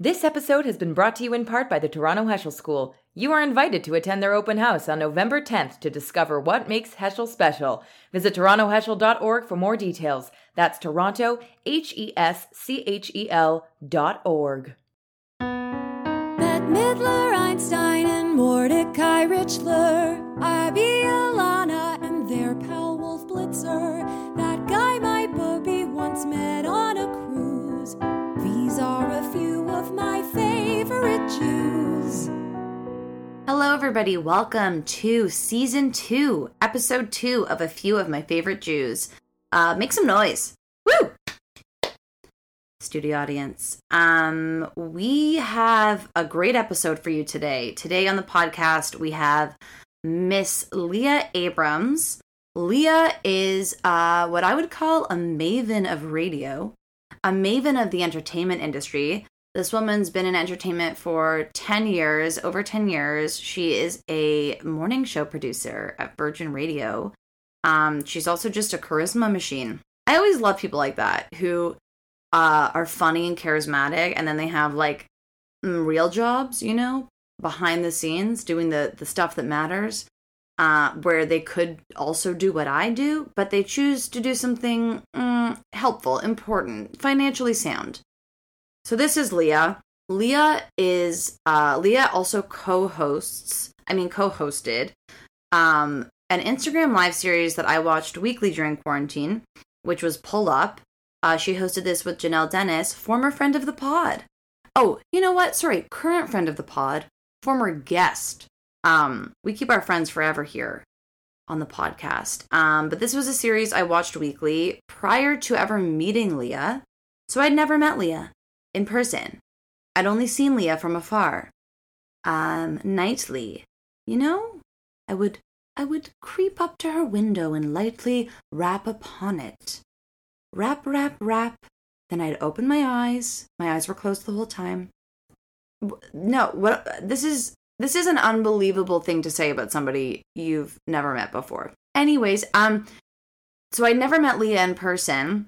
This episode has been brought to you in part by the Toronto Heschel School. You are invited to attend their open house on November 10th to discover what makes Heschel special. Visit torontoheschel.org for more details. That's Toronto, H E S C H E L dot org. Bette Midler, Einstein, and Mordecai Richler. Abby Alana and their pal Wolf Blitzer. That guy my puppy once met on favorite Jews. Hello, everybody. Welcome to season two, episode two of A Few of My Favorite Jews. Uh, make some noise. Woo! Studio audience. Um, we have a great episode for you today. Today on the podcast, we have Miss Leah Abrahams. Leah is uh, what I would call a maven of radio, a maven of the entertainment industry. This woman's been in entertainment for 10 years, over 10 years. She is a morning show producer at Virgin Radio. Um, she's also just a charisma machine. I always love people like that who uh, are funny and charismatic, and then they have like mm, real jobs, you know, behind the scenes doing the the stuff that matters. Uh, where they could also do what I do, but they choose to do something mm, helpful, important, financially sound. So this is Leah. Leah is uh, Leah also co-hosts. I mean, co-hosted um, an Instagram live series that I watched weekly during quarantine, which was Pull Up. Uh, she hosted this with Janelle Dennis, former friend of the pod. Oh, you know what? Sorry, current friend of the pod, former guest. Um, we keep our friends forever here on the podcast. Um, but this was a series I watched weekly prior to ever meeting Leah. So I'd never met Leah in person. I'd only seen Leah from afar. Um, nightly, you know, I would I would creep up to her window and lightly rap upon it. Rap, rap, rap. Then I'd open my eyes. My eyes were closed the whole time. No, what this is this is an unbelievable thing to say about somebody you've never met before. Anyways, um so I never met Leah in person.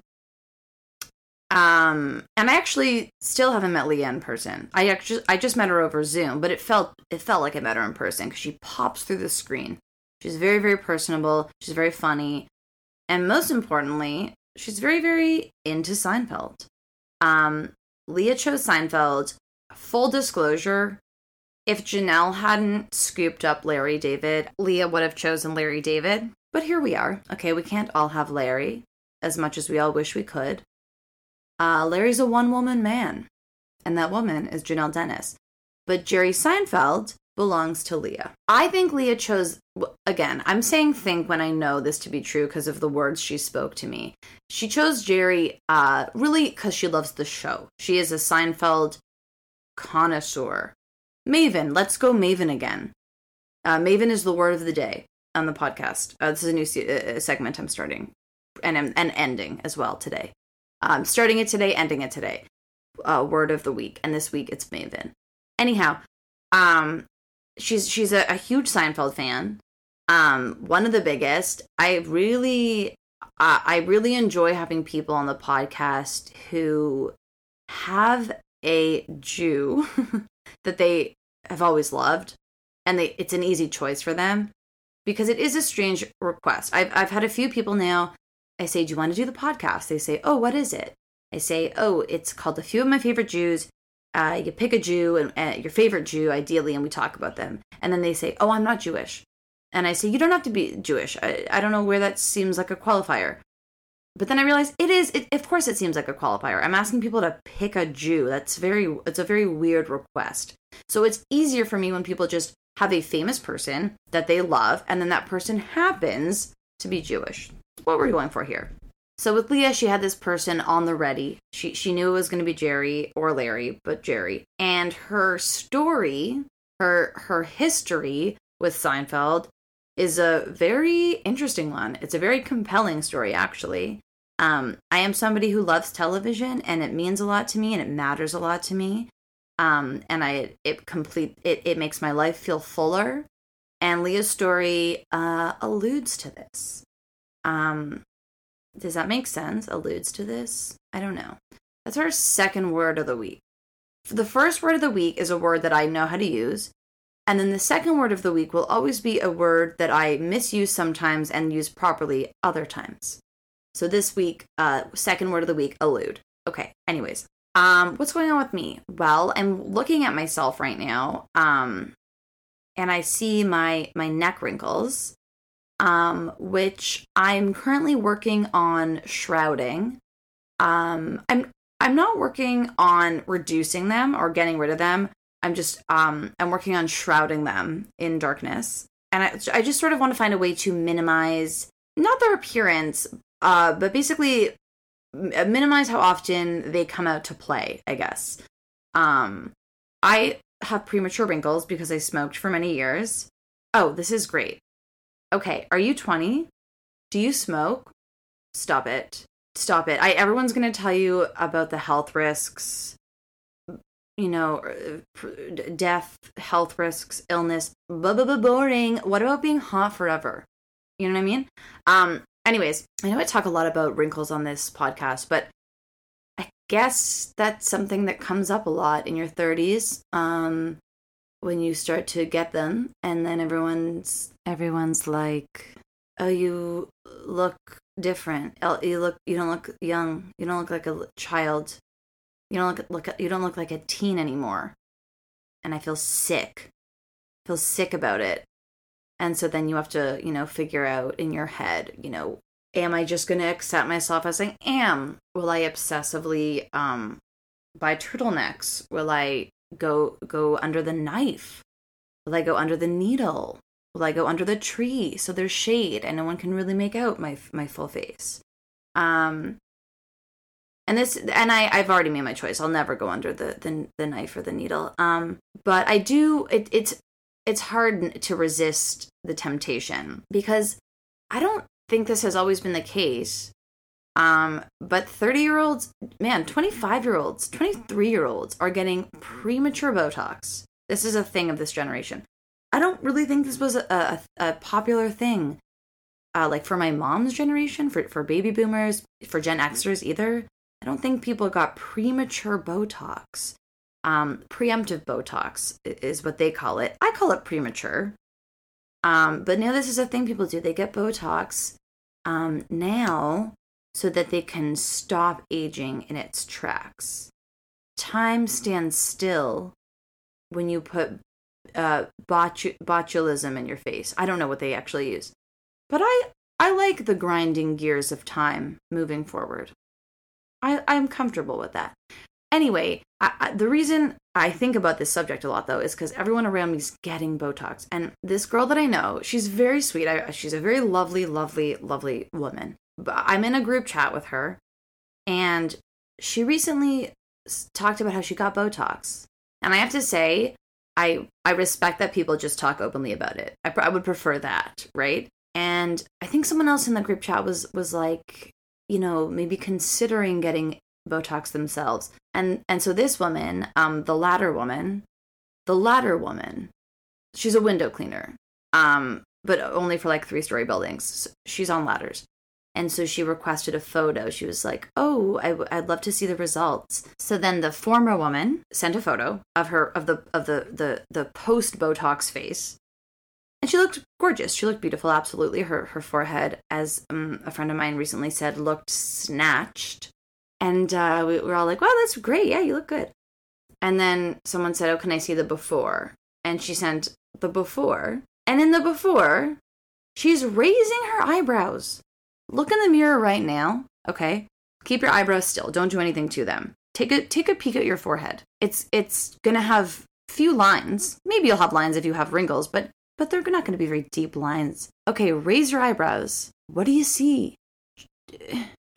Um and I actually still haven't met Leah in person. I actually I just met her over Zoom, but it felt it felt like I met her in person cuz she pops through the screen. She's very very personable, she's very funny, and most importantly, she's very very into Seinfeld. Um Leah chose Seinfeld. Full disclosure, if Janelle hadn't scooped up Larry David, Leah would have chosen Larry David. But here we are. Okay, we can't all have Larry as much as we all wish we could. Uh, Larry's a one woman man, and that woman is Janelle Dennis. But Jerry Seinfeld belongs to Leah. I think Leah chose, again, I'm saying think when I know this to be true because of the words she spoke to me. She chose Jerry uh, really because she loves the show. She is a Seinfeld connoisseur. Maven, let's go Maven again. Uh, Maven is the word of the day on the podcast. Uh, this is a new se- uh, segment I'm starting and I'm and ending as well today. Um, starting it today, ending it today. Uh, word of the week, and this week it's Maven. Anyhow, um, she's she's a, a huge Seinfeld fan. Um, one of the biggest. I really, uh, I really enjoy having people on the podcast who have a Jew that they have always loved, and they it's an easy choice for them because it is a strange request. I've I've had a few people now. I say, "Do you want to do the podcast?" They say, "Oh, what is it?" I say, "Oh, it's called A Few of My Favorite Jews." Uh, you pick a Jew and uh, your favorite Jew, ideally, and we talk about them. And then they say, "Oh, I'm not Jewish," and I say, "You don't have to be Jewish." I, I don't know where that seems like a qualifier. But then I realized it is. It, of course, it seems like a qualifier. I'm asking people to pick a Jew. That's very. It's a very weird request. So it's easier for me when people just have a famous person that they love, and then that person happens to be Jewish. What we're going for here. So with Leah, she had this person on the ready. She she knew it was going to be Jerry or Larry, but Jerry. And her story, her her history with Seinfeld is a very interesting one. It's a very compelling story, actually. Um, I am somebody who loves television, and it means a lot to me, and it matters a lot to me. Um, and I it complete it it makes my life feel fuller. And Leah's story uh, alludes to this. Um, does that make sense? Alludes to this? I don't know. That's our second word of the week. the first word of the week is a word that I know how to use. And then the second word of the week will always be a word that I misuse sometimes and use properly other times. So this week, uh, second word of the week, allude. Okay, anyways. Um, what's going on with me? Well, I'm looking at myself right now. Um, and I see my my neck wrinkles, um, which I'm currently working on shrouding. Um, I'm I'm not working on reducing them or getting rid of them. I'm just um I'm working on shrouding them in darkness. And I I just sort of want to find a way to minimize not their appearance, uh but basically minimize how often they come out to play, I guess. Um I have premature wrinkles because I smoked for many years. Oh, this is great. Okay, are you 20? Do you smoke? Stop it. Stop it. I everyone's going to tell you about the health risks you know, uh, death, health risks, illness, blah, blah, blah, boring. What about being hot forever? You know what I mean? Um, anyways, I know I talk a lot about wrinkles on this podcast, but I guess that's something that comes up a lot in your 30s. Um, when you start to get them, and then everyone's everyone's like, "Oh, you look different. You look, you don't look young. You don't look like a child." You don't look look you don't look like a teen anymore. And I feel sick. I feel sick about it. And so then you have to, you know, figure out in your head, you know, am I just going to accept myself as I am? Will I obsessively um buy turtlenecks? Will I go go under the knife? Will I go under the needle? Will I go under the tree so there's shade and no one can really make out my my full face? Um and this and I I've already made my choice. I'll never go under the the, the knife or the needle. Um, but I do it, it's it's hard to resist the temptation because I don't think this has always been the case. Um, but 30 year olds, man, 25 year olds, 23 year olds are getting premature Botox. This is a thing of this generation. I don't really think this was a, a, a popular thing, uh, like for my mom's generation, for, for baby boomers, for Gen Xers either. I don't think people got premature Botox. Um, preemptive Botox is what they call it. I call it premature. Um, but now this is a thing people do. They get Botox um, now so that they can stop aging in its tracks. Time stands still when you put uh, botu- botulism in your face. I don't know what they actually use, but I I like the grinding gears of time moving forward. I, I'm comfortable with that. Anyway, I, I, the reason I think about this subject a lot though is because everyone around me is getting Botox, and this girl that I know, she's very sweet. I, she's a very lovely, lovely, lovely woman. I'm in a group chat with her, and she recently talked about how she got Botox, and I have to say, I I respect that people just talk openly about it. I, I would prefer that, right? And I think someone else in the group chat was was like, you know, maybe considering getting Botox themselves. And and so this woman, um, the latter woman, the latter woman, she's a window cleaner, um, but only for like three story buildings. She's on ladders. And so she requested a photo. She was like, "Oh, I w- I'd love to see the results." So then the former woman sent a photo of her of the of the the the post Botox face, and she looked gorgeous. She looked beautiful, absolutely. Her her forehead, as um, a friend of mine recently said, looked snatched. And uh, we were all like, "Wow, that's great! Yeah, you look good." And then someone said, "Oh, can I see the before?" And she sent the before, and in the before, she's raising her eyebrows. Look in the mirror right now, okay? Keep your eyebrows still. Don't do anything to them. Take a take a peek at your forehead. It's it's gonna have few lines. Maybe you'll have lines if you have wrinkles, but but they're not going to be very deep lines. Okay, raise your eyebrows. What do you see?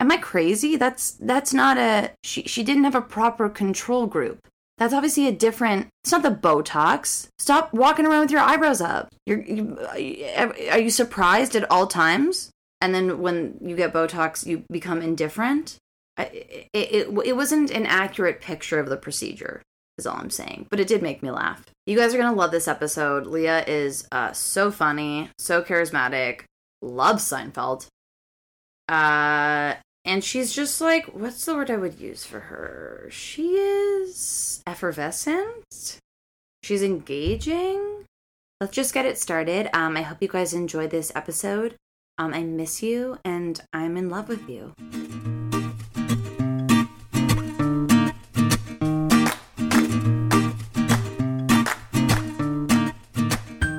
Am I crazy? That's that's not a she she didn't have a proper control group. That's obviously a different. It's not the Botox. Stop walking around with your eyebrows up. You're you, are you surprised at all times? And then when you get Botox, you become indifferent. It, it, it wasn't an accurate picture of the procedure is all I'm saying. But it did make me laugh. You guys are gonna love this episode. Leah is uh, so funny, so charismatic, loves Seinfeld. Uh, and she's just like, what's the word I would use for her? She is effervescent. She's engaging. Let's just get it started. Um, I hope you guys enjoyed this episode. Um, I miss you and I'm in love with you.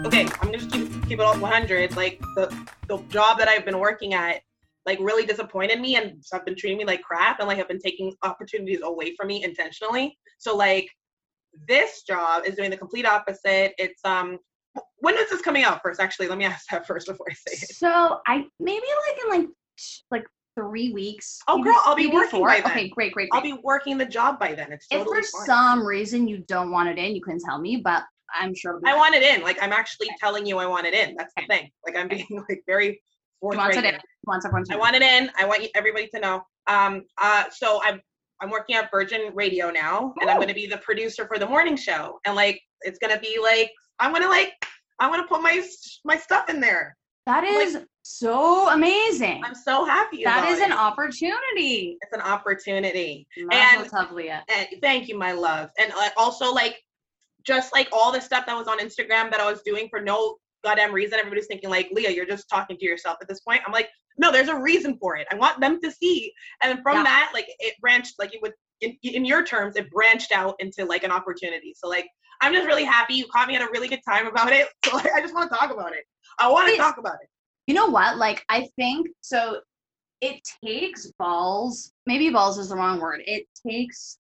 okay, I'm gonna just keep keep it all 100. Like the the job that I've been working at, like really disappointed me, and have been treating me like crap, and like have been taking opportunities away from me intentionally. So like this job is doing the complete opposite. It's um, when is this coming out first? Actually, let me ask that first before I say it. So I maybe like in like like three weeks. Oh, girl, I'll be working four. by then. Okay, great, great, I'll be working the job by then. It's if totally for fine. some reason you don't want it in, you can tell me, but I'm sure. I want it in. Like I'm actually telling you, I want it in. That's the thing. Like I'm being like very He wants it in. Wants everyone I want it in. I want you- everybody to know. Um, uh, so I'm I'm working at Virgin Radio now, and I'm going to be the producer for the morning show. And like, it's going to be like I'm to like I'm to put my my stuff in there. That like- so amazing. I'm so happy. That is is an opportunity. It's an opportunity. Mazel And- Leah. And thank you, my love. And like, also like just like all the stuff that was on Instagram that I was doing for no goddamn reason. Everybody's thinking like, Leah, you're just talking to yourself at this point. I'm like, no, there's a reason for it. I want them to see. And from Yeah. that, like it branched, like it would, in, in your terms, it branched out into like an opportunity. So like, I'm just really happy. You caught me at a really good time about it. So like, I just want to talk about it. I want to talk about it. You know what? Like, I think so. It takes balls. Maybe balls is the wrong word. It takes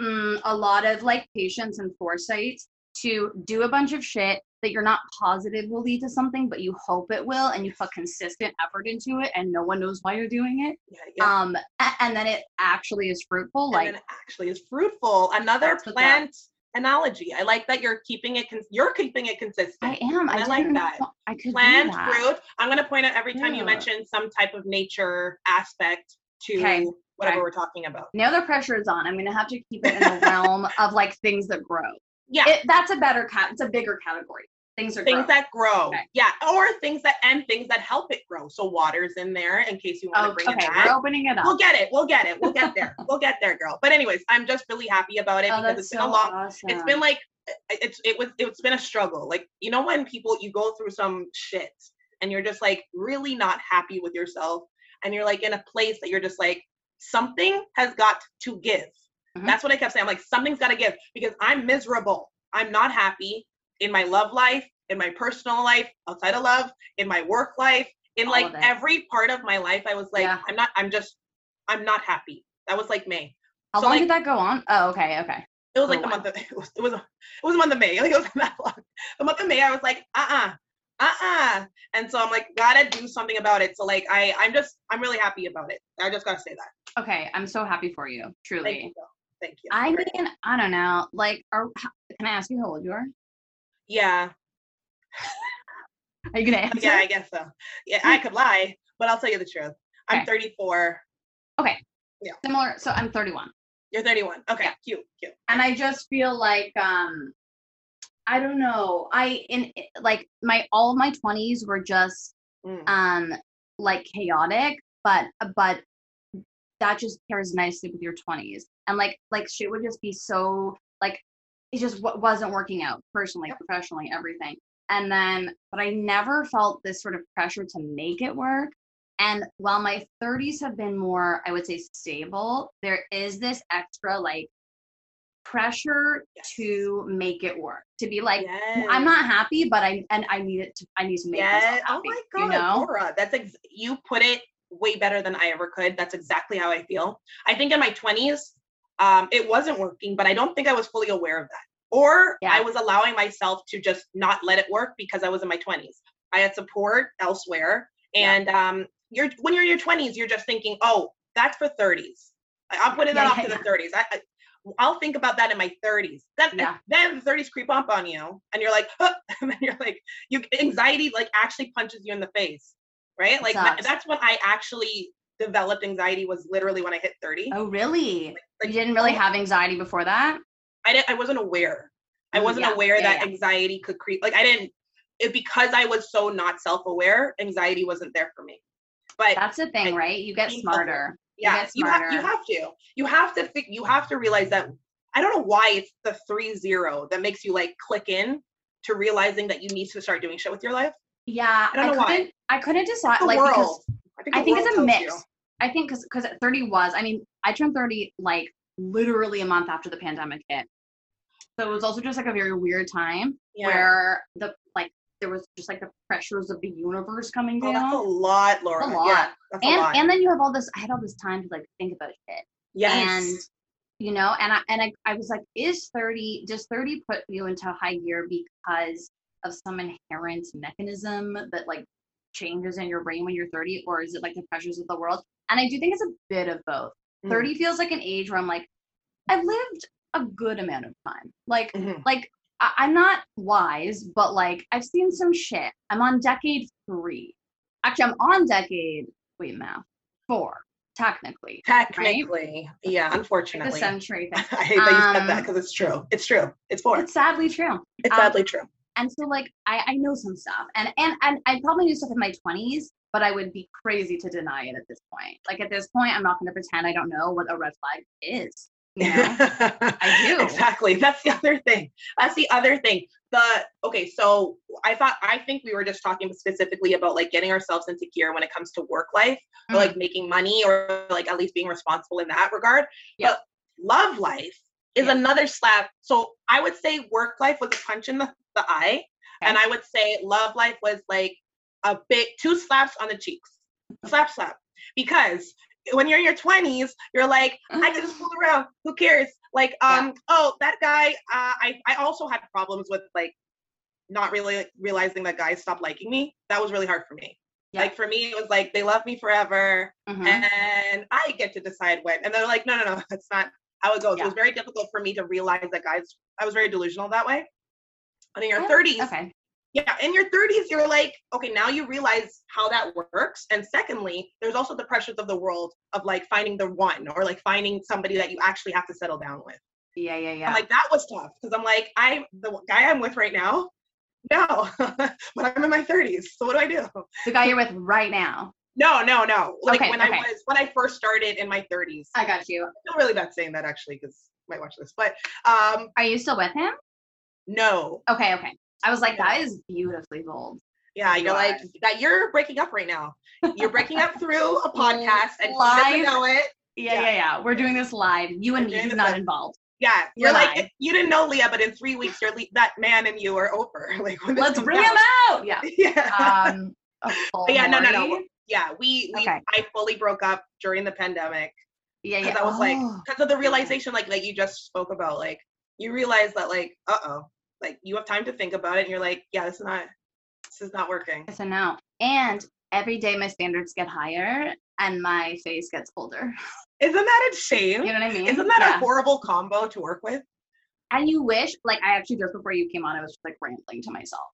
mm, a lot of like patience and foresight to do a bunch of shit that you're not positive will lead to something, but you hope it will, and you put consistent effort into it, and no one knows why you're doing it. Yeah, yeah. Um, and then it actually is fruitful. and Like, actually is fruitful. Another plant analogy. I like that you're keeping it. Cons- you're keeping it consistent. I am. I, I like that. I could plant, fruit. I'm gonna point out every time you mention some type of nature aspect to Okay, whatever okay. we're talking about. Now the pressure is on. I'm gonna have to keep it in the realm of like things that grow. Yeah, It, that's a better cat. It's a bigger category. Things that things grow. that grow. Okay. Yeah, or things that and things that help it grow. So water's in there in case you want to Oh, bring okay. in we're opening it up we'll get it. We'll get it. We'll get there. we'll get there, girl. But anyways, I'm just really happy about it oh, because it's been so a long awesome. it's been like it's it was it's been a struggle like you know when people you go through some shit and you're just like really not happy with yourself and you're like in a place that you're just like something has got to give Mhm. that's what i kept saying i'm like something's got to give because i'm miserable i'm not happy in my love life in my personal life outside of love in my work life in All like every part of my life i was like Yeah. i'm not i'm just i'm not happy that was like may How so, long like- did that go on? Oh, okay, okay. it was For like a the month of it was it was, it was a month of May. Like it wasn't that long. The month of May, I was like, uh-uh, uh-uh. And so I'm like, gotta do something about it. So like I I'm just I'm really happy about it. I just gotta say that. Okay, I'm so happy for you. Truly. Thank you. Thank you. I mean, I don't know. Like, are, can I ask you how old you are? Yeah. Are you gonna answer? Yeah, I guess so. Yeah, I could lie, but I'll tell you the truth. I'm Okay. 34. Similar. So I'm 31. You're 31. Okay, Yeah. cute, cute. and I just feel like um I don't know. I in like my all of my 20s were just Mm. um like chaotic, but but that just pairs nicely with your 20s. And like like shit would just be so like it just w- wasn't working out personally, Yep. professionally, everything. And then but I never felt this sort of pressure to make it work. And while my 30s have been more, I would say, stable, there is this extra like pressure Yes. to make it work. To be like, yes. I'm not happy, but I and I need it to I need to make Yes. myself Oh my god, you know? Laura, that's ex- you put it way better than I ever could. That's exactly how I feel. I think in my 20s, um, it wasn't working, but I don't think I was fully aware of that. Or Yeah. I was allowing myself to just not let it work because I was in my 20s. I had support elsewhere, Yeah. and um, you're when you're in your 20s, you're just thinking, oh, that's for 30s. I- I'm putting that Yeah, off yeah, to the 30s. I, I I'll think about that in my 30s. Then Yeah. then the 30s creep up on you, and you're like, huh, and then you're like, you anxiety like actually punches you in the face, right? Like that, that's when I actually developed anxiety. Was literally when I hit 30. Oh really? Like, you didn't really oh, have anxiety before that? I didn't. I wasn't aware. I wasn't yeah, aware yeah, that yeah. anxiety could creep. Like I didn't. It because I was so not self-aware. Anxiety wasn't there for me. But That's the thing, like, right? You get smarter. Yeah, get you have you have to. You have to fi- you have to realize that I don't know why it's the three zero that makes you like click in to realizing that you need to start doing shit with your life. Yeah, I don't know why. couldn't. I couldn't decide. Like world. because think I think it's a mix. you. I think because because 30 was. I mean, I turned 30 like literally a month after the pandemic hit. So it was also just like a very weird time Yeah. where the like there was just like the pressures of the universe coming Oh, down. that's a lot, Laura. a lot. Yeah, that's a lot. and then you have all this I had all this time to like think about shit. yes. And you know, and I and I, I was like, is 30 does 30 put you into high gear because of some inherent mechanism that like changes in your brain when you're 30, or is it like the pressures of the world? And I do think it's a bit of both. Mhm. 30 feels like an age where I'm like, I've lived a good amount of time. Like Mhm. like I, I'm not wise, but like I've seen some shit. I'm on decade three. Actually, I'm on decade, wait, math, four, technically. Technically, yeah. Unfortunately, The century thing. I hate that you said that Um, because it's true. It's true. It's four. It's, It's sadly true. um, sadly true. And so like I, I know some stuff. And and and I probably knew stuff in my twenties, but I would be crazy to deny it at this point. Like at this point, I'm not gonna pretend I don't know what a red flag is. You know? I do. Exactly. That's the other thing. That's the other thing. The okay, so I thought I think we were just talking specifically about like getting ourselves into gear when it comes to work life or Mm. like making money or like at least being responsible in that regard. Yeah. But love life is Yeah. another slap. So I would say work life was a punch in the, the eye. And I would say love life was like a big two slaps on the cheeks. Slap slap. Because when you're in your 20s, you're like, I can just fool around. Who cares? Like, Yeah. um, oh, that guy. Uh, I I also had problems with like not really realizing that guys stopped liking me. That was really hard for me. Yeah. Like for me, it was like they love me forever, Mhm. and I get to decide when. And they're like, no, no, no, that's not how it goes. Yeah. It was very difficult for me to realize that guys. I was very delusional that way. And in your Yeah, 30s, Okay. Yeah, in your 30s, you're like, okay, now you realize how that works. And secondly, there's also the pressures of the world of like finding the one or like finding somebody that you actually have to settle down with. Yeah, yeah, yeah. I'm like, that was tough because I'm like, I the guy I'm with right now, no, but I'm in my 30s. So what do I do? the guy you're with right now. No, no, no. Like Okay, when okay. I was when I first started in my 30s. I got you. I feel really bad saying that actually because might watch this, but um, Are you still with him? no. Okay, okay. I was like, that is beautifully bold. Yeah, You you're like that. You're breaking up right now. You're breaking up through a podcast, and Live. doesn't know it. Yeah, Yeah. yeah, yeah. We're doing this live. You and me, not live. involved. Yeah, You're you're like you didn't know Leah, but in three weeks, you're le- that man and you are over. Like when Let's bring out. him out. Yeah. Yeah. Um. a full But yeah, no, no, no. Yeah, we, we Okay. I fully broke up during the pandemic Yeah, because yeah. I was like, Oh. because of the realization, like that you just spoke about, like you realize that, like, uh oh, like you have time to think about it, and you're like, yeah, this is not, this is not working. So no. And every day my standards get higher and my face gets colder. Isn't that a shame? You know what I mean? Isn't that Yeah. a horrible combo to work with? And you wish, like, I actually just before you came on, I was just like rambling to myself,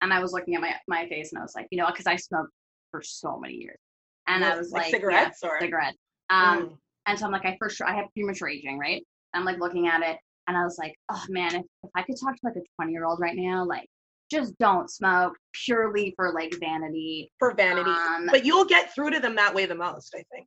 and I was looking at my my face, and I was like, you know, because I smoked for so many years, and I was like like, cigarettes yeah, or- cigarette. Um, Mm. and so I'm like, I for sure, I have premature aging, right? I'm like looking at it, and I was like, oh man, if, if I could talk to like a 20 year old right now, like, just don't smoke purely for like vanity. for vanity. Um, but you'll get through to them that way the most, I think.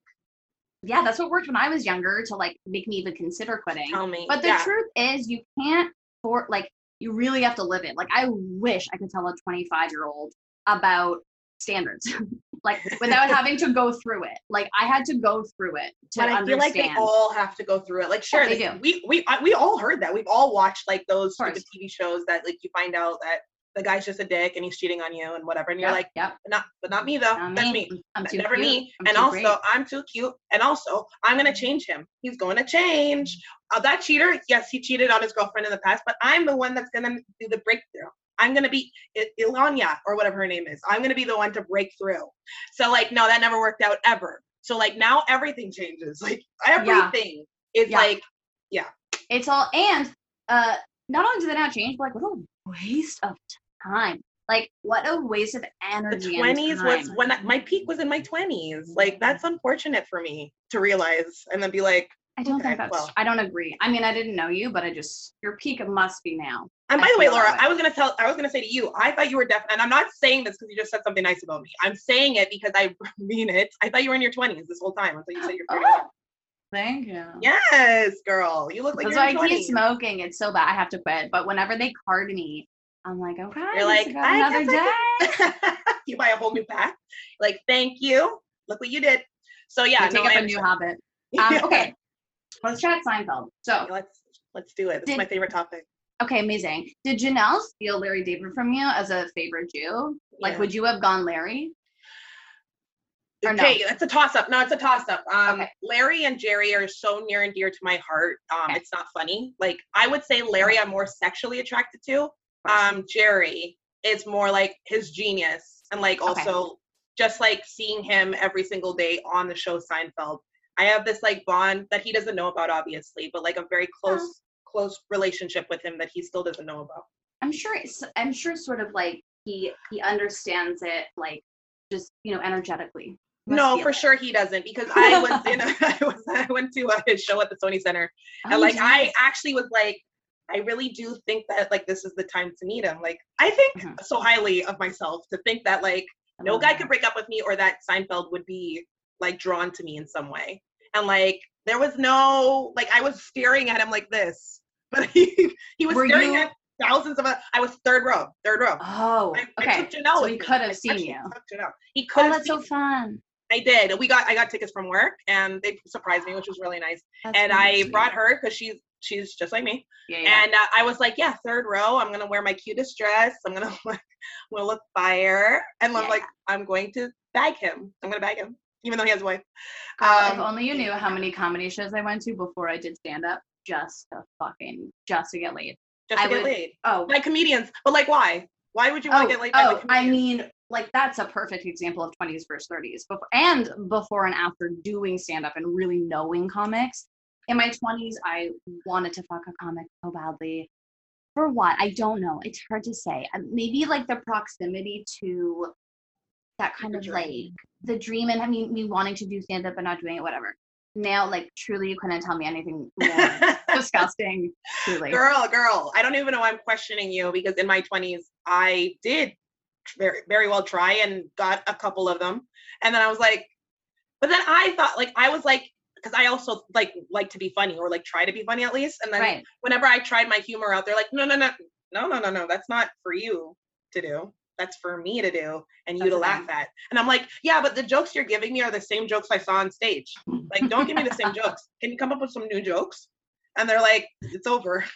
Yeah, that's what worked when I was younger to like make me even consider quitting. Tell me. But the yeah. truth is, you can't for like you really have to live it. Like I wish I could tell a 25 year old about standards, like without having to go through it. Like I had to go through it to but I understand. feel like they all have to go through it. Like, sure, they they- do. we we we all heard that. We've all watched like those stupid TV shows that like you find out that the guy's just a dick and he's cheating on you and whatever, and you're like, yep, but not, but not me though. not That's me. I'm, I'm too Never cute. me. I'm and also, great. I'm too cute. And also, I'm gonna change him. He's going to change. Uh, that cheater, yes, he cheated on his girlfriend in the past, but I'm the one that's gonna do the breakthrough. I'm gonna be I- Ilanya or whatever her name is. I'm gonna be the one to break through. So like, no, that never worked out ever. So like now everything changes. Like everything is Yeah. like yeah. it's all and uh not only did it not change, but like what a waste of time. Like what a waste of energy. The 20s was when I, my peak was in my 20s. Like that's unfortunate for me to realize and then be like, I don't Okay, think that's. well. I don't agree. I mean, I didn't know you, but I just your peak must be now. And by I the way, Laura. I was gonna tell, I was gonna say to you, I thought you were deaf, and I'm not saying this because you just said something nice about me. I'm saying it because I mean it. I thought you were in your 20s this whole time. I thought you said you're 31. Oh, thank you. Yes, girl, you look like That's you're why I keep smoking. It's so bad. I have to quit. But whenever they card me, I'm like, okay, You're like, another day. You buy a whole new pack. Like, thank you. Look what you did. So yeah, I take no, up I a new habit. Um, okay, let's chat Seinfeld. So, Let's let's do it. This is my favorite topic. okay, amazing. Did Janelle steal Larry David from you as a favorite Jew? Like, Yeah. would you have gone Larry? Or no? Okay, it's a toss up. No, it's a toss up. Um, Okay. Larry and Jerry are so near and dear to my heart. Um, Okay. it's not funny. Like I would say Larry, I'm more sexually attracted to. Um, Jerry is more like his genius, and like Okay. also just like seeing him every single day on the show Seinfeld. I have this like bond that he doesn't know about, obviously, but like a very close close relationship with him that he still doesn't know about. I'm sure it's I'm sure sort of like he he understands it like just you know energetically. No, for it. sure he doesn't because I was in a, I was I went to a, his show at the Sony Center Oh, and like I actually was like I really do think that like this is the time to meet him. Like I think Mhm. so highly of myself to think that like no guy that. could break up with me or that Seinfeld would be like drawn to me in some way. And like there was no like I was staring at him like this, but he he was Were staring you- at thousands of. Us. I was third row, third row. Oh, I, I okay. took Janelle So he me. could have seen you. He could Oh, that's so fun. I did. We got I got tickets from work and they surprised me, which was really nice. That's and really I brought her because she's she's just like me. Yeah, yeah. And uh, I was like, yeah, third row. I'm gonna wear my cutest dress. I'm gonna look, I'm gonna look fire, and I'm like, I'm going to bag him. I'm gonna bag him, even though he has a wife. Girl, if Um, only you knew how many comedy shows I went to before I did stand up just to fucking just to get laid. just to I get would- laid Oh, by comedians. But like, why? Why would you want oh, to get laid by oh, the I mean, like that's a perfect example of 20s versus 30s, before and before and after doing stand up and really knowing comics. In my 20s, I wanted to fuck a comic so badly. For what? I don't know. It's hard to say. Maybe like the proximity to that kind The of dream. like the dream and I mean me wanting to do stand up and not doing it, whatever. Now, like truly, you couldn't tell me anything more disgusting. Truly. girl, girl. I don't even know why I'm questioning you because in my 20s, I did very, very well try and got a couple of them. And then I was like, but then I thought, like, I was like, because I also like like to be funny or like try to be funny at least. And then Right. whenever I tried my humor out, they're like, no, no, no, no, no, no, no, that's not for you to do. That's for me to do and you That's to laugh at. And I'm like, yeah, but the jokes you're giving me are the same jokes I saw on stage. Like, don't give me the same jokes. Can you come up with some new jokes? And they're like, it's over.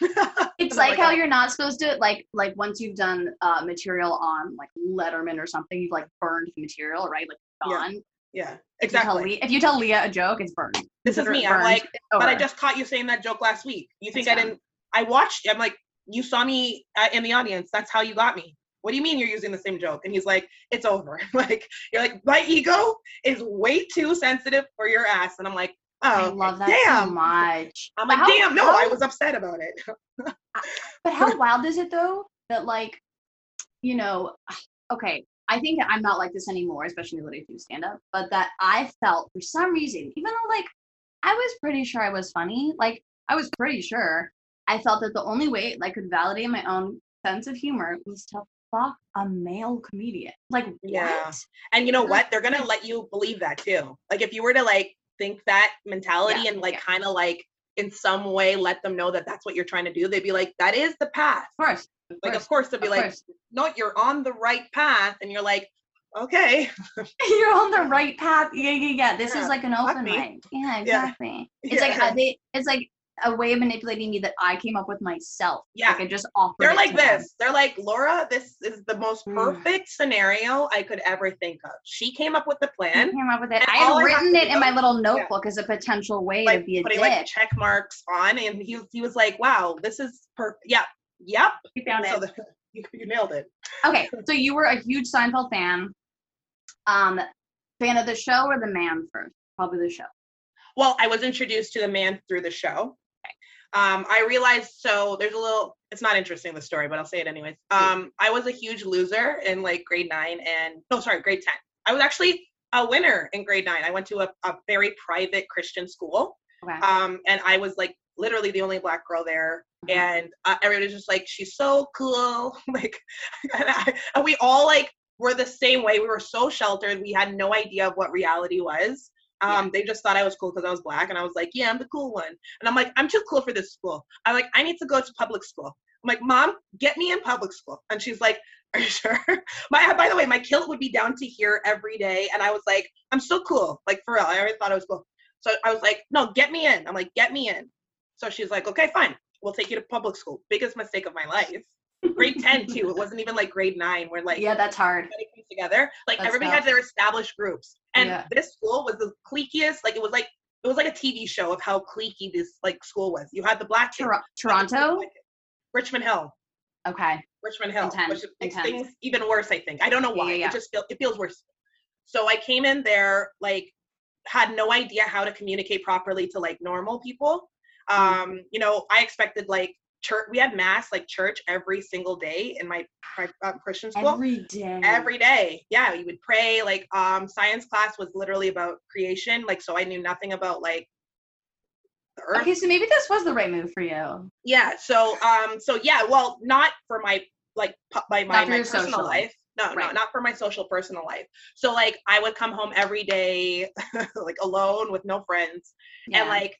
It's I'm like how oh. you're not supposed to like like once you've done uh material on like Letterman or something, you've like burned the material, right? Like Yeah, gone. yeah, If you tell exactly. If you tell Leah a joke, it's burned. This is me. I'm like, but I just caught you saying that joke last week. You think It's I done. didn't? I watched. I'm like, you saw me uh, in the audience. That's how you got me. What do you mean you're using the same joke? And he's like, it's over. like, you're like, my ego is way too sensitive for your ass. And I'm like, oh, I love that damn. so much. I'm But like, how- damn. No, I was upset about it. But how wild is it though that like, you know, okay, I think I'm not like this anymore, especially when I do stand up, but that I felt for some reason, even though like I was pretty sure I was funny, like I was pretty sure, I felt that the only way I could validate my own sense of humor was to fuck a male comedian. Like Yeah. what? And you know what? They're gonna let you believe that too. Like if you were to like think that mentality Yeah, and like yeah. kind of like in some way let them know that that's what you're trying to do, they'd be like, that is the path. Of course. Like of course they'd be like, no, you're on the right path, and you're like, okay, You're on the right path. Yeah, yeah, yeah. This Yeah, is like an open mic. Yeah, exactly. It's like uh, they, it's like a way of manipulating me that I came up with myself. Yeah. Like I just offered. they're it like to them. this. They're like, Laura, this is the most Mm. perfect scenario I could ever think of. She came up with the I plan, came up with it. I had all I written it in my little notebook as a potential way to like be a putting dick. like check marks on, and he was- he was like, wow, this is perfect. Yeah, yep. you found it. The, you, you nailed it. okay, so you were a huge Seinfeld fan. Um, fan of the show or the man first? Probably the show. Well, I was introduced to the man through the show. Um, I realized so there's a little it's not interesting the story, but I'll say it anyways. Um, I was a huge loser in like grade nine and no sorry, grade 10. I was actually a winner in grade nine. I went to a, a very private Christian school. Okay. Um, and I was like literally the only black girl there. Mhm. And uh, everybody was just like, she's so cool. like, and, I, and we all like were the same way. We were so sheltered. We had no idea of what reality was. Um, They just thought I was cool because I was black. And I was like, yeah, I'm the cool one. And I'm like, I'm too cool for this school. I'm like, I need to go to public school. I'm like, mom, get me in public school. And she's like, are you sure? My, by the way, my kilt would be down to here every day. And I was like, I'm so cool. Like, for real. I always thought I was cool. So I was like, no, get me in. I'm like, get me in. So she's like, okay, fine. We'll take you to public school. Biggest mistake of my life. Grade 10 too. It wasn't even like grade nine where like yeah, that's hard. together. Like That's everybody tough. had their established groups. And Yeah. this school was the cliquiest, like it was like it was like a TV show of how cliquey this like school was. You had the black kids, Tor- Toronto. kids. Richmond Hill. Okay. Richmond Hill, Intense, which makes intense. things even worse. I think I don't know why. yeah, yeah. It just feels it feels worse. So I came in there like had no idea how to communicate properly to like normal people. Mm. Um, you know, I expected like church. We had mass like church every single day in my, my um, Christian school Every day. every day yeah you would pray like um science class was literally about creation like so i knew nothing about like the earth Okay, so maybe this was the right move for you. yeah so um so yeah well not for my like pu- my my, my personal social. life no no not for my social personal life so like i would come home every day like alone with no friends Yeah. and like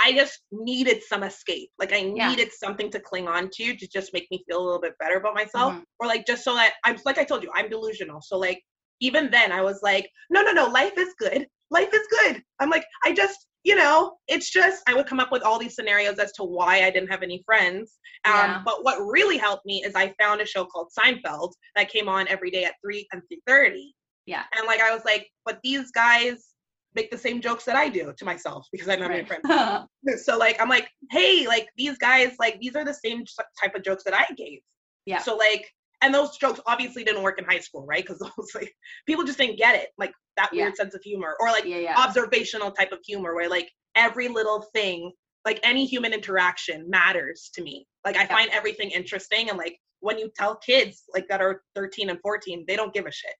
I just needed some escape. Like I Yeah. needed something to cling on to to just make me feel a little bit better about myself. Mhm. Or like just so that I'm like I told you, I'm delusional. So like even then I was like, no, no, no, life is good. Life is good. I'm like, I just, you know, it's just I would come up with all these scenarios as to why I didn't have any friends. Um, Yeah. but what really helped me is I found a show called Seinfeld that came on every day at three and three thirty. Yeah. And like I was like, but these guys make the same jokes that I do to myself because I don't have any friends so like i'm like hey like these guys like these are the same type of jokes that i gave. Yeah. so like and those jokes obviously didn't work in high school right? Because those like people just didn't get it like that Yeah. weird sense of humor or like yeah, yeah. observational type of humor where like every little thing like any human interaction matters to me. Like i find everything interesting and like when you tell kids like that are 13 and 14 they don't give a shit.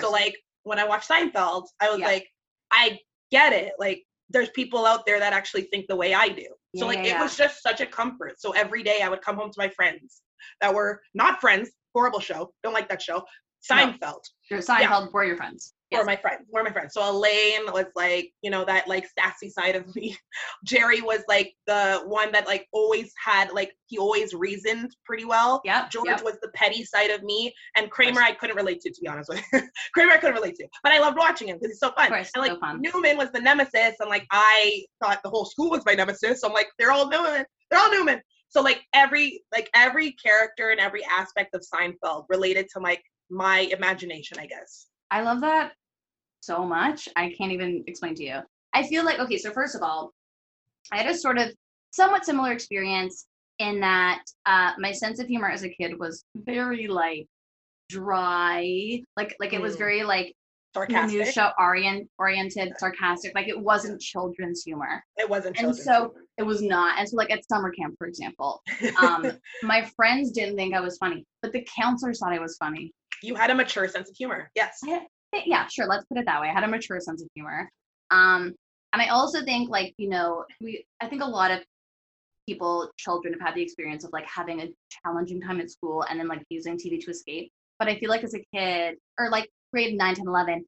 So like when I watched Seinfeld, I was like, I get it. Like there's people out there that actually think the way I do. So Yeah, like yeah, it was just such a comfort. So every day I would come home to my friends that were not friends, horrible show, don't like that show. Seinfeld Your Seinfeld were your friends. Yes. my friends, were my friends. So Elaine was like, you know, that like sassy side of me. Jerry was like the one that like always had like he always reasoned pretty well. Yeah. George yep. was the petty side of me, and Kramer. I couldn't relate to, to be honest with you. Kramer I couldn't relate to, but I loved watching him because he's so fun. course, and like so fun. Newman was the nemesis, and like I thought the whole school was my nemesis. So I'm like, they're all Newman, they're all Newman. So like every like every character and every aspect of Seinfeld related to like my imagination, I guess. I love that so much. I can't even explain to you. I feel like okay, so first of all, I had a sort of somewhat similar experience in that uh, my sense of humor as a kid was very like dry, like like it was Mm. very like Sarcastic. minutia orient oriented, sarcastic. Like it wasn't children's humor. It wasn't And so it was not. And so like at summer camp, for example, um, my friends didn't think I was funny, but the counselors thought I was funny. you had a mature sense of humor. Yes. Yeah, sure. Let's put it that way. I had a mature sense of humor. Um, and I also think like, you know, we I think a lot of people, children have had the experience of like having a challenging time at school and then like using TV to escape. But I feel like as a kid or like grade 9, 10, 11,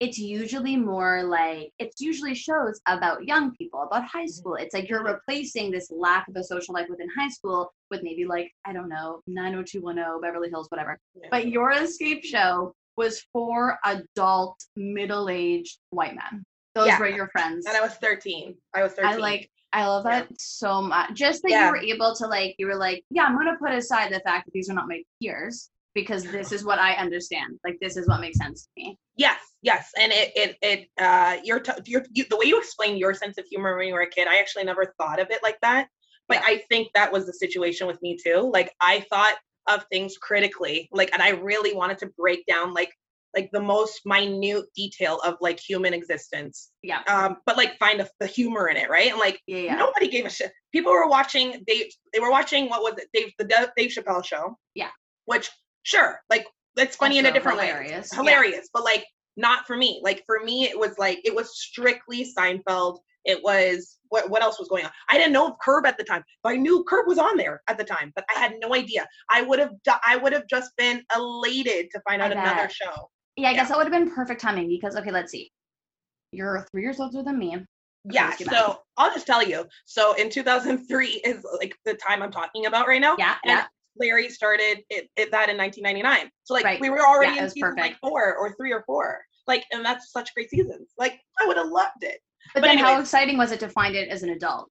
it's usually more like it's usually shows about young people, about high school. It's like you're replacing this lack of a social life within high school with maybe like, I don't know, 90210, Beverly Hills, whatever. Yeah. But your escape show was for adult, middle aged white men. Those Yeah. were your friends. and I was 13. I was 13. I like I love that so much. Just that Yeah. you were able to like you were like, yeah, I'm gonna put aside the fact that these are not my peers because this is what I understand. Like this is what makes sense to me. Yes, yes, and it it it uh, your t- your you, the way you explain your sense of humor when you were a kid, I actually never thought of it like that. But Yeah. I think that was the situation with me too. Like I thought of things critically, like, and I really wanted to break down like like the most minute detail of like human existence. Yeah. Um, but like find a, the humor in it, right? And like Yeah, yeah. nobody gave a shit. People were watching Dave. They were watching what was it? Dave the Dave Chappelle show. Yeah. Which sure, like that's funny in a Also different way. hilarious. Yeah. Hilarious, but like not for me. Like for me, it was like it was strictly Seinfeld It was what what else was going on? I didn't know of Curb at the time. But I knew Curb was on there at the time, but I had no idea. I would have I would have just been elated to find out another show. Yeah, I Yeah. guess that would have been perfect timing because okay, let's see. You're three years older than me. Yeah, let's so I'll just tell you. So in 2003 is like the time I'm talking about right now. Yeah, And yeah. Larry started it, it that in 1999. So like Right. we were already Yeah, in season like four or three or four. Like, and that's such great seasons. Like I would have loved it. But, but then how exciting was it to find it as an adult?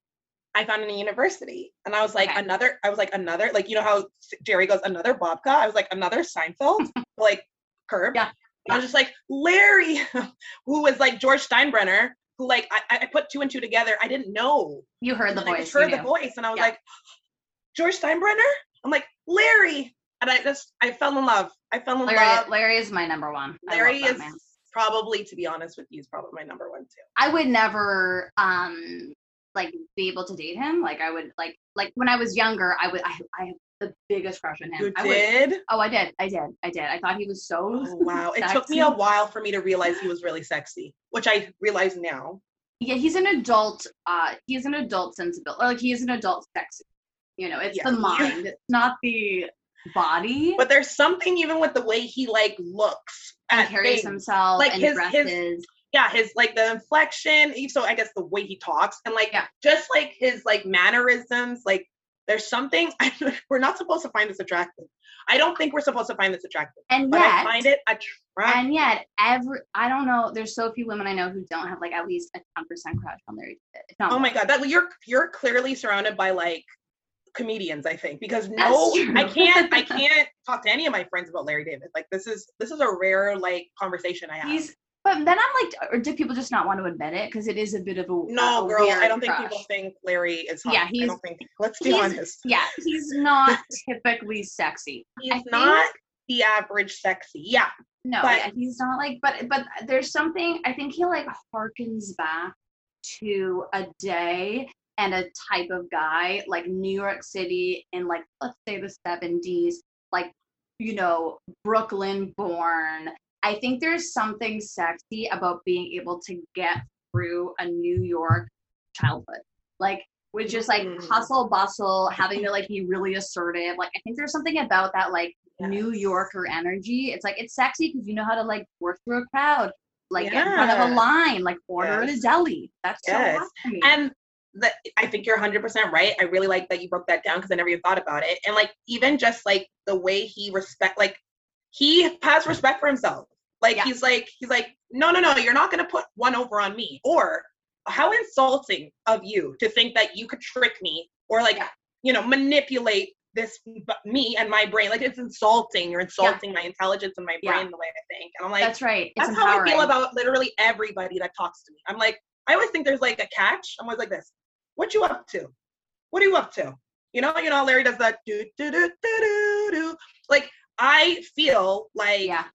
I found it in a university, and I was like Okay. another. I was like another. Like you know how Jerry goes another babka. I was like another Seinfeld, like Curb. Yeah, I was just like Larry, who was like George Steinbrenner, who like I, I put two and two together. I didn't know. You heard the voice. I just heard the voice, and I was Yeah. like George Steinbrenner. I'm like Larry, and I just I fell in love. I fell in Larry, love. Larry is my number one. Larry is man. probably, to be honest with you, is probably my number. I would never um like be able to date him. Like I would like like when I was younger, I would I I have the biggest crush on him. You I would, did? oh, I did. I did. I did. I thought he was so Oh, wow. It took me a while for me to realize he was really sexy, which I realize now. Yeah, he's an adult. Uh, he's an adult sensibility. Like he is an adult sexy. You know, it's Yeah. the mind. It's not the body. But there's something even with the way he like looks and at carries things. himself Like and his- his- dresses. Yeah, his like the inflection, so I guess the way he talks and like Yeah. just like his like mannerisms, like there's something we're not supposed to find this attractive. I don't think we're supposed to find this attractive, and but yet, I find it attractive. and yet, every I don't know. There's so few women I know who don't have like at least a ten percent crush on Larry David. If not Oh more. my god, that you're you're clearly surrounded by like comedians, I think, because no, I can't I can't talk to any of my friends about Larry David. Like this is this is a rare like conversation I have. He's. But then I'm like, or do people just not want to admit it? Because it is a bit of a no, a girl, I don't think people think Larry is hot. Yeah, I he's- don't think. Let's be honest. Yeah, he's not typically sexy. He's think- not the average sexy. Yeah, No, But- yeah, he's not like. But but there's something. I think he like harkens back to a day and a type of guy like New York City in like let's say the 70s, like you know Brooklyn born. I think there's something sexy about being able to get through a New York childhood, like with just like Mhm. hustle bustle, having to like be really assertive. Like I think there's something about that like New Yorker energy. It's like it's sexy because you know how to like work through a crowd, like get in front of a line, like order at a deli. That's Yes. so hot to me. and the, I think you're 100% right. I really like that you broke that down because I never even thought about it. And like even just like the way he respect, like he has respect for himself. Like Yeah. he's like he's like no no no you're not gonna put one over on me or how insulting of you to think that you could trick me or like Yeah. you know manipulate this me and my brain like it's insulting you're insulting my intelligence and my Yeah. brain the way I think and I'm like That's right. It's that's how I feel about literally everybody that talks to me. I'm like, I always think there's like a catch. I'm always like this. What you up to? What are you up to? You know, you know, Larry does that do do do do do do. Like I feel like yeah.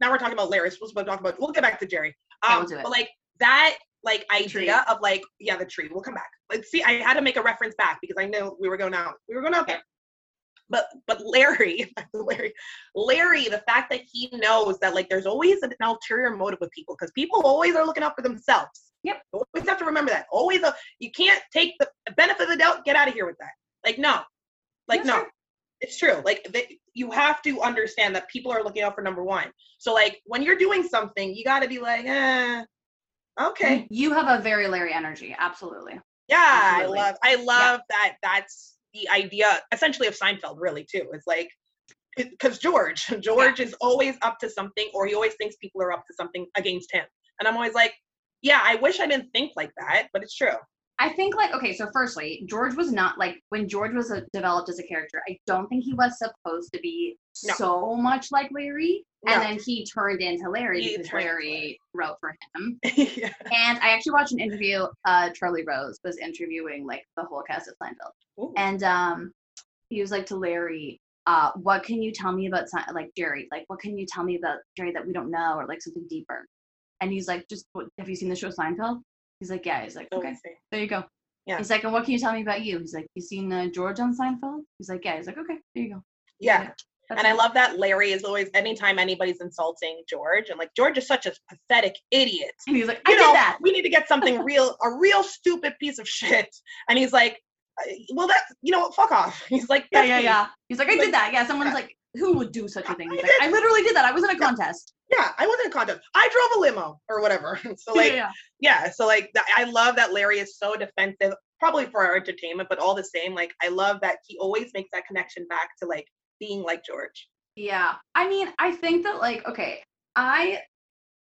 Now we're talking about Larry. We're supposed to talk about. We'll get back to Jerry. Okay, Um, we'll do it. but like that, like idea of like, yeah, the tree. We'll come back. Like, see, I had to make a reference back because I know we were going out. We were going out there. But but Larry, Larry, Larry, the fact that he knows that like there's always an ulterior motive with people because people always are looking out for themselves. Yep. Always have to remember that. Always, a, you can't take the benefit of the doubt. Get out of here with that. Like no, like no. It's true. Like they, you have to understand that people are looking out for number one. So like when you're doing something, you got to be like, eh, okay, You have a very Larry energy. Absolutely. yeah. Absolutely. I love, I love that. That's the idea, essentially, of Seinfeld. Really, too. It's like because George, George is always up to something, or he always thinks people are up to something against him, and I'm always like, yeah, I wish I didn't think like that, but it's true. I think like okay, so firstly, George was not like when George was a, developed as a character. I don't think he was supposed to be No. so much like Larry, No. and then he turned into Larry He because Larry wrote for him. yeah. And I actually watched an interview. Uh, Charlie Rose was interviewing like the whole cast of Seinfeld, Ooh. and um, he was like to Larry, uh, "What can you tell me about like Jerry? Like, what can you tell me about Jerry that we don't know, or like something deeper?" And he's like, "Just what, have you seen the show Seinfeld?" He's like, "Yeah." He's like, "Okay, there you go." Yeah. He's like, "And what can you tell me about you?" He's like, "You seen uh, George on Seinfeld?" He's like, "Yeah." He's like, "Okay, there you go." Yeah. That's and I love that Larry is always anytime anybody's insulting George and like George is such a pathetic idiot. And he's like, I You did that. we need to get something real, a real stupid piece of shit. And he's like, "Uh, well, that's you know what, fuck off. He's like, Yeah, yeah, please." yeah. He's like, I Like, did that. Yeah, someone's yeah. like, who would do such a thing? I like. I literally did that. I was in a contest. Yeah, I was in a contest. I drove a limo or whatever. So like, yeah, yeah. yeah so like i love that larry is so defensive probably for our entertainment but all the same like i love that he always makes that connection back to like being like george Yeah. I mean, I think that like, okay, I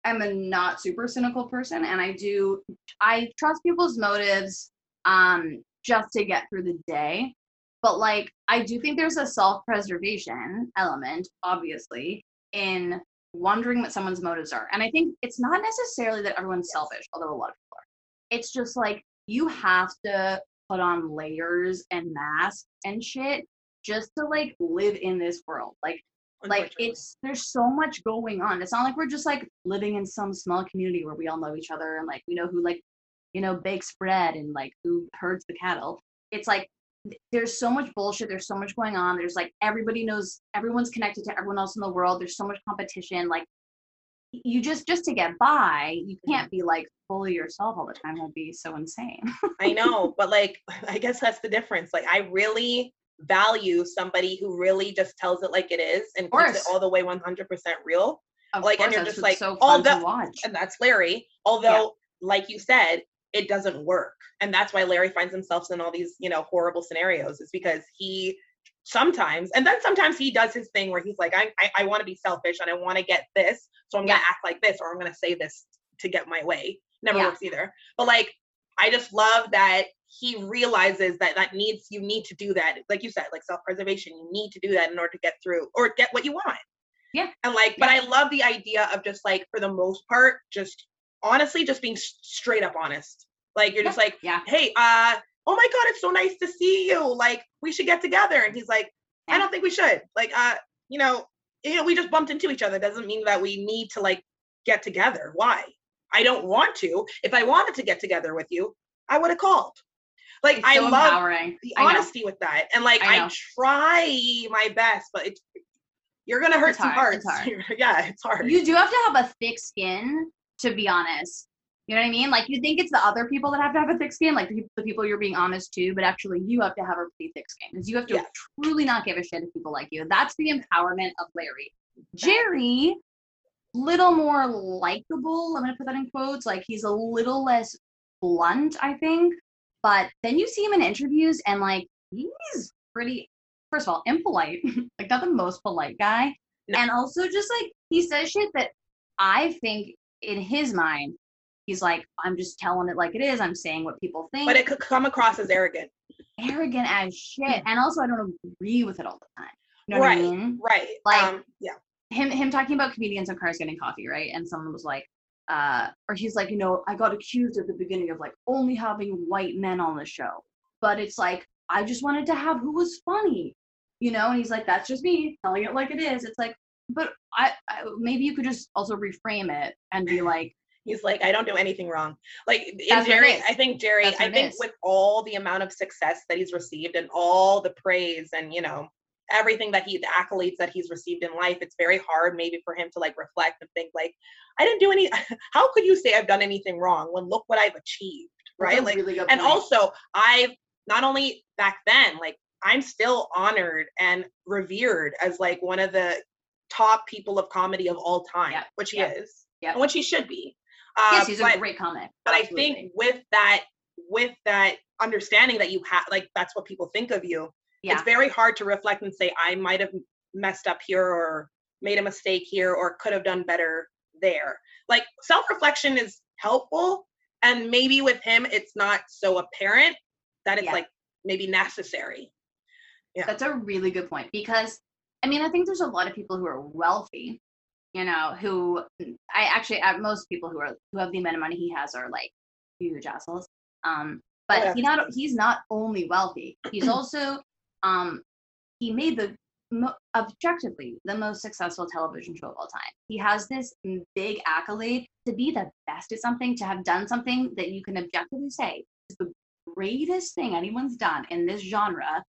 am a not super cynical person and I do I trust people's motives um just to get through the day. But like I do think there's a self-preservation element, obviously, in wondering what someone's motives are. And I think it's not necessarily that everyone's selfish, although a lot of people are. It's just like you have to put on layers and masks and shit just to like live in this world. Like like it's there's so much going on it's not like we're just like living in some small community where we all know each other and like we know who like you know bakes bread and like who herds the cattle it's like there's so much bullshit there's so much going on there's like everybody knows everyone's connected to everyone else in the world there's so much competition like you just just to get by you mm-hmm. can't be like fully yourself all the time that'd be so insane. I know but like i guess that's the difference like i really value somebody who really just tells it like it is and keeps it all the way 100% real of Like, and you're just like, so all fun the- to watch. and that's larry although like you said it doesn't work and that's why larry finds himself in all these you know horrible scenarios is because he sometimes and then sometimes he does his thing where he's like i i, I want to be selfish and i want to get this so i'm Yeah. gonna act like this or i'm gonna say this to get my way never Yeah. works either but like i just love that he realizes that that needs you need to do that like you said like self-preservation you need to do that in order to get through or get what you want Yeah. and like but i love the idea of just like for the most part just honestly just being straight up honest. Like you're just like yeah. Hey uh oh my god it's so nice to see you. Like we should get together. And he's like i don't think we should. Like uh you know you know we just bumped into each other. Doesn't mean that we need to like get together. Why? I don't want to. If i wanted to get together with you i would have called. Like it's i love empowering. the I know. honesty with that. And like I I, try my best but it's you're gonna hurt It's some hard, it's hearts. hard. yeah it's hard. You do have to have a thick skin to be honest. You know what i mean? Like you think it's the other people that have to have a thick skin like the, people you're being honest to but actually you have to have a pretty thick skin because you have to Yes. truly not give a shit if people like you. That's the empowerment of larry. Jerry little more likable i'm gonna put that in quotes like he's a little less blunt i think but then you see him in interviews and like he's pretty first of all impolite like not the most polite guy No. and also just like he says shit that i think in his mind he's like i'm just telling it like it is. I'm saying what people think. But it could come across as arrogant. Arrogant as shit. And also i don't agree with it all the time. You know right i mean? right. Like- um yeah. him him talking about comedians in cars getting coffee, right? And someone was like, uh, or he's like, you know, I got accused at the beginning of like only having white men on the show, but it's like I just wanted to have who was funny, you know. And he's like, that's just me telling it like it is. It's like, but I, I maybe you could just also reframe it and be like, He's like, I don't do anything wrong. Like in That's what it Jerry. I think Jerry, I think with all the amount of success that he's received and all the praise and you know everything that he the accolades that he's received in life, it's very hard maybe for him to like reflect and think like, I didn't do any. How could you say I've done anything wrong when look what I've achieved, right? Like, really and also I've not only back then, like I'm still honored and revered as like one of the top people of comedy of all time, Yep, which he yep, is, yep. and which he should be. Uh, yes, he's but, a great comic. but I think with that, with that understanding that you have, like that's what people think of you. yeah, It's very hard to reflect and say I might have messed up here or made a mistake here or could have done better there. Like self-reflection is helpful, and maybe with him it's not so apparent that it's Yeah. like maybe necessary. Yeah. That's a really good point because I mean, I think there's a lot of people who are wealthy, you know, who I actually, uh, most people who are who have the amount of money he has are like huge assholes. Um, but yeah. he not he's not only wealthy, he's also um, he made the objectively the most successful television show of all time. He has this big accolade to be the best at something, to have done something that you can objectively say is the greatest thing anyone's done in this genre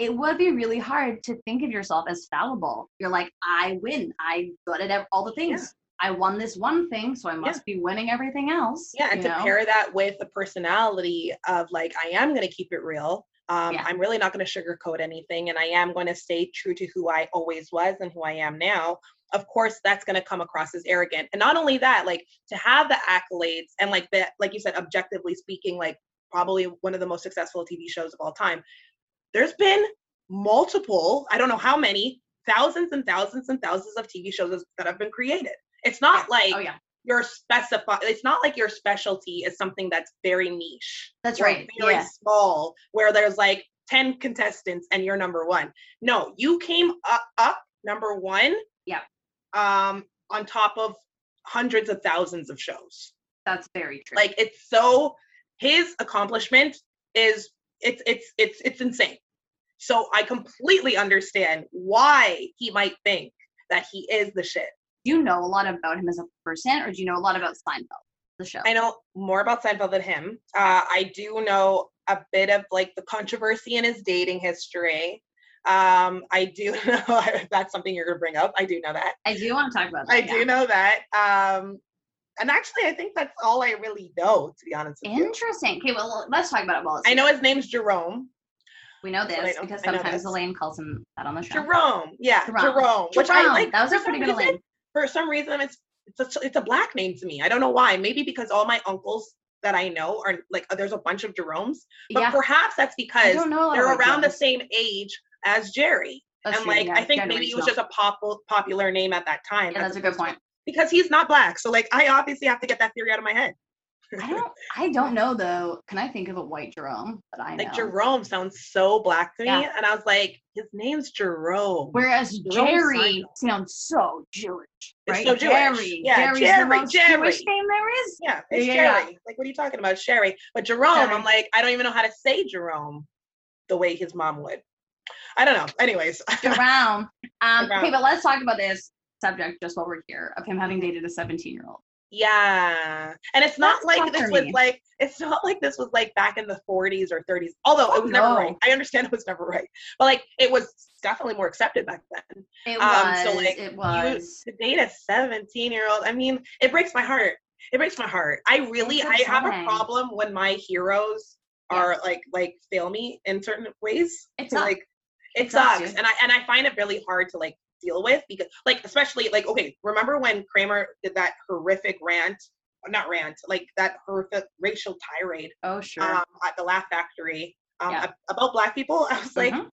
it would be really hard to think of yourself as fallible. You're like, I win. I'm good at all the things. I won this one thing, so I must be winning everything else. Yeah, and to know? pair that with the personality of like, I am going to keep it real. Um, Yeah. I'm really not going to sugarcoat anything, and I am going to stay true to who I always was and who I am now. Of course, that's going to come across as arrogant. And not only that, like to have the accolades and like that, like you said, objectively speaking, like probably one of the most successful TV shows of all time. There's been multiple, I don't know how many, thousands and thousands and thousands of TV shows that have been created. It's not like Oh yeah, your specify it's not like your specialty is something that's very niche that's right. very Yeah, small where there's like 10 contestants and you're number one no you came up, up number one Yeah. um on top of hundreds of thousands of shows that's very true. like it's so his accomplishment is it's it's it's it's insane so i completely understand why he might think that he is the shit do you know a lot about him as a person, or do you know a lot about Seinfeld, the show? I know more about Seinfeld than him. Uh, I do know a bit of like the controversy in his dating history. Um, I do know that's something you're gonna bring up. I do know that. I do want to talk about that. I yeah. do know that. Um, and actually, I think that's all I really know, to be honest with you. Interesting. Okay, well, let's talk about it. While I know his name's Jerome. we know that's what I this know. because sometimes. Elaine calls him that on the show. Jerome, yeah, Jerome. Jerome. Which I like. That was a pretty good reason- Elaine. For some reason, it's it's a, it's a black name to me. I don't know why. Maybe because all my uncles that I know are like uh, there's a bunch of Jeromes. But Yeah, perhaps that's because don't know. a lot they're around the same age as Jerry. That's and true, like yeah, I think maybe it was just a pop- popular name at that time. Yeah, that's a good point. Because he's not black. So like I obviously have to get that theory out of my head. I don't. I don't know though. Can I think of a white Jerome that I know? Like Jerome sounds so black to me. Yeah. And I was like, his name's Jerome. Whereas Jerry sounds so Jewish, It's right? so Jewish. Jerry. Yeah, Jerry's Jerry, the Jerry. Jewish name there is. yeah, it's Yeah, yeah, Jerry. Like what are you talking about? Sherry. But Jerome, Jerry. I'm like, I don't even know how to say Jerome the way his mom would. I don't know. Anyways. Jerome. Um, Jerome. okay, but let's talk about this subject just while we're here of him having dated a 17 year old. Yeah. And it's not That's like this was me. like it's not like this was like back in the 40s or 30s. Although Oh, it was never right. I understand it was never right. But like it was definitely more accepted back then. It Um, was. so, like, it You was. to date a 17 year old, I mean, it breaks my heart. It breaks my heart. I really It's I have a problem when my heroes Yeah. are like like fail me in certain ways. It sucks. like it, It sucks, sucks. And I and I find it really hard to like deal with because like especially like okay, remember when Kramer did that horrific rant not rant, like that horrific racial tirade Oh, sure. um, at the Laugh Factory um, Yeah. about black people. I was like, Mhm.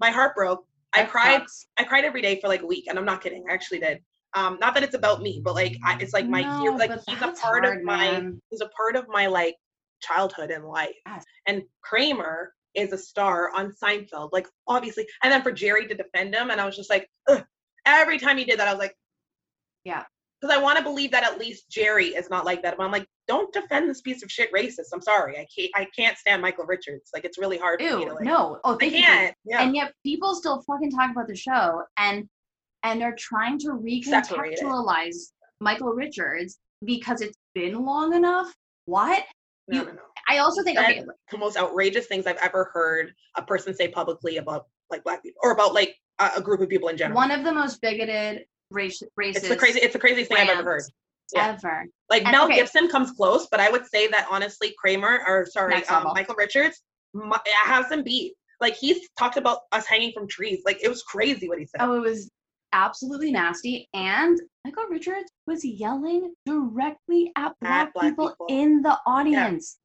my heart broke. I That cried. sucks. I cried every day for like a week, and I'm not kidding. I actually did. Um, not that it's about me, but like I, it's like my. No, Like he's a part hard, of my man. he's a part of my like childhood and life. Yes. And Kramer is a star on Seinfeld, like obviously. And then for Jerry to defend him, and I was just like, Ugh. every time he did that, I was like, Yeah. because I want to believe that at least Jerry is not like that. But I'm like, don't defend this piece of shit racist. I'm sorry, I can't. I can't stand Michael Richards. Like it's really hard for me to Ew, like. no. Oh, they can't. Yeah. And yet people still fucking talk about the show and and they're trying to recontextualize Michael Richards because it's been long enough. What? no, you- no, no. I also think okay, the most outrageous things I've ever heard a person say publicly about like black people or about like a, a group of people in general. one of the most bigoted race racist it's the crazy. It's the craziest thing I've ever heard. Yeah. ever. Like And- Mel okay. Gibson comes close, but I would say that honestly, Kramer or sorry, um. Michael Richards mu- has him beat. Like he's talked about us hanging from trees. Like it was crazy what he said. Oh, it was absolutely nasty. And Michael Richards was yelling directly at black, black people, people. in the audience.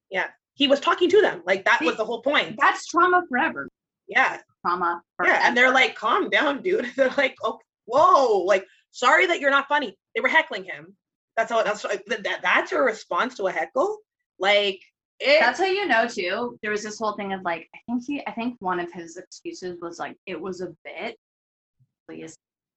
He was talking to them. Like that was the whole point. That's trauma forever. Yeah, Trauma forever. yeah. And they're like, "Calm down, dude." They're like, "Oh, whoa!" Like, sorry that you're not funny. They were heckling him. That's how. That's that. That's your response to a heckle. Like it. That's how you know too. There was this whole thing of like, I think he, I think one of his excuses was like, it was a bit. Please,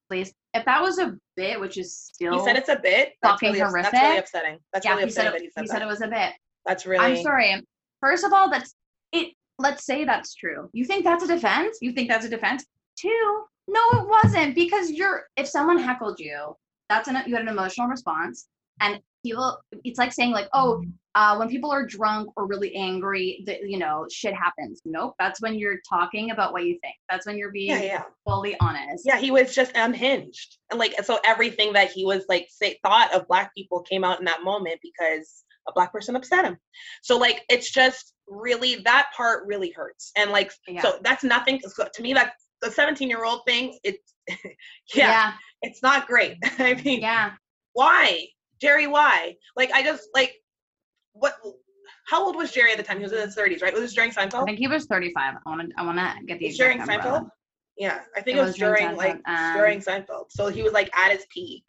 please. If that was a bit, which is still, he said it's a bit. That's fucking really, ups- that's really upsetting. That's yeah, really he said upsetting that he said he said it was a bit. That's really. I'm sorry. First of all, that's it. Let's say that's true. You think that's a defense? You think that's a defense? Two, no, it wasn't because you're. If someone heckled you, that's an you had an emotional response, and people it's like saying like oh uh, when people are drunk or really angry that you know shit happens nope that's when you're talking about what you think that's when you're being Yeah, yeah. fully honest Yeah, he was just unhinged. And like so everything that he was like say thought of black people came out in that moment because a black person upset him. So like it's just really that part really hurts. And like Yeah. so that's nothing to me that the 17 year old thing it's yeah, it's not great. I mean yeah why? Jerry, why? Like I just like what how old was Jerry at the time? He was in his 30s, right? Was this during Seinfeld? i think he was 35 i want to i want to get the It's during. Seinfeld? Yeah, I think It it, was, was during during like um, during Seinfeld. So he was like at his peak.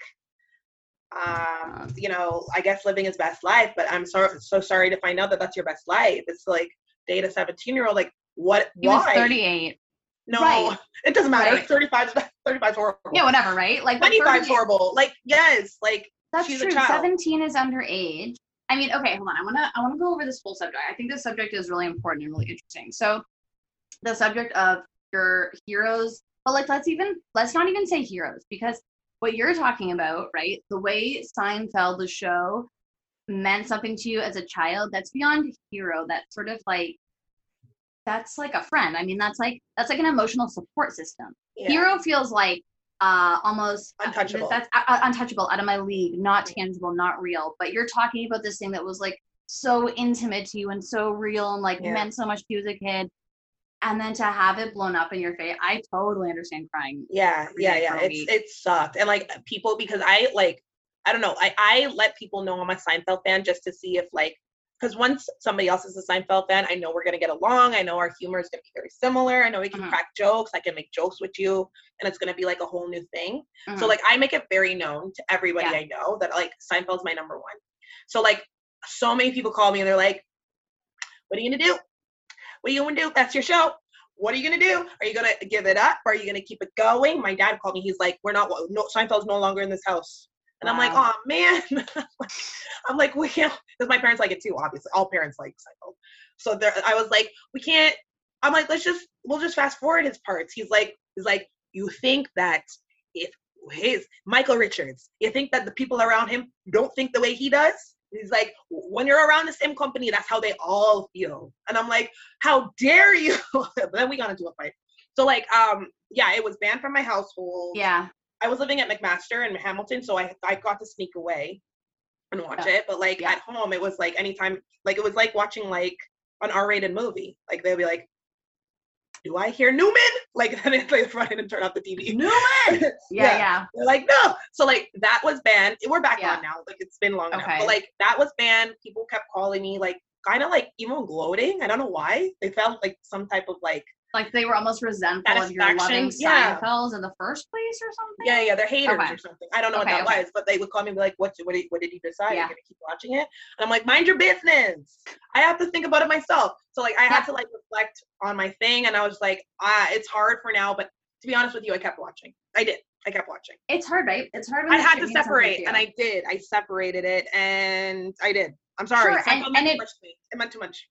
Um, you know, I guess living his best life, but I'm so so sorry to find out that that's your best life. It's like date a 17 year old. Like what? he was why? 38 no, right. it doesn't matter. Right. 35 35 is horrible. yeah whatever right like but 25 is horrible. Like yes, like That's true. child. 17 is underage. I mean, okay, hold on. I wanna I wanna go over this whole subject. I think this subject is really important and really interesting. So the subject of your heroes, but like let's even let's not even say heroes, because what you're talking about, right? The way Seinfeld, the show, meant something to you as a child, that's beyond hero. That's sort of like that's like a friend. I mean, that's like that's like an emotional support system yeah. hero feels like uh almost Untouchable. that's uh, uh, untouchable out of my league not tangible not real but you're talking about this thing that was like so intimate to you and so real and like Yeah. meant so much to you as a kid and then to have it blown up in your face i totally understand crying yeah yeah yeah it's it sucked and like people because i like i don't know i i let people know i'm a seinfeld fan just to see if like because once somebody else is a seinfeld fan i know we're going to get along i know our humor is going to be very similar i know we can Mhm. crack jokes i can make jokes with you and it's going to be like a whole new thing so Mhm. like i make it very known to everybody Yeah. i know that like seinfeld's my number one so like so many people call me and they're like what are you gonna do what are you gonna do? That's your show. What are you gonna do? Are you gonna give it up? Are you gonna keep it going? My dad called me. He's like we're not no seinfeld's no longer in this house. And i'm like oh man. I'm like we can't because my parents like it too obviously. All parents like seinfeld. So there i was like we can't i'm like let's just we'll just fast forward his parts. He's like he's like you think that if his michael richards you think that the people around him don't think the way he does he's like when you're around the same company that's how they all feel and i'm like how dare you but then we got into a fight so like um yeah it was banned from my household yeah I was living at McMaster in Hamilton, so I I got to sneak away and watch Yeah. it. But like Yeah. at home, it was like anytime, like it was like watching like an R-rated movie. Like they'll be like, "Do I hear Newman?" Like then it's like run in and turn off the TV. Newman. yeah Yeah. yeah They're like, no. So like that was banned. We're back Yeah. on now. Like it's been long enough. But like that was banned. People kept calling me like kind of like even gloating. I don't know why. They felt like some type of like like they were almost resentful of your loving yeah. In the first place or something Yeah, yeah, they're haters Okay. or something. I don't know Okay, what that okay. was, but they would call me and be like, "What? What did, what did you decide? Yeah. You're gonna keep watching it?" And I'm like, "Mind your business. I have to think about it myself." So like, I had to like reflect on my thing, and I was like, "Ah, it's hard for now." But to be honest with you, I kept watching. I did. I kept watching. it's hard right it's hard I had to separate, and I did. I separated it, and I did. I'm sorry. Sure, and- and it, much to me. it meant too much.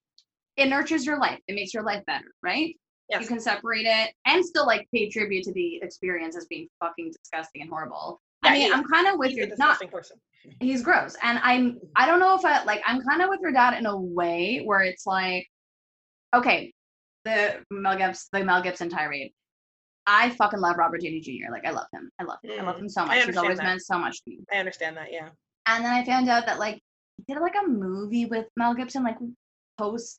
it nurtures your life. It makes your life better, right? Yes. You can separate it and still like pay tribute to the experience as being fucking disgusting and horrible. I mean, he- I'm kind of with your not. disgusting person. He's gross, and I'm. I don't know if I like. I'm kind of with your dad in a way where it's like, okay, the Mel Gibson, the Mel Gibson tirade. I fucking love Robert Downey Jr. Like I love him. I love him. I love Mm, him so much. He's always that. meant so much to me. I understand that. Yeah. And then I found out that like he did like a movie with Mel Gibson, like post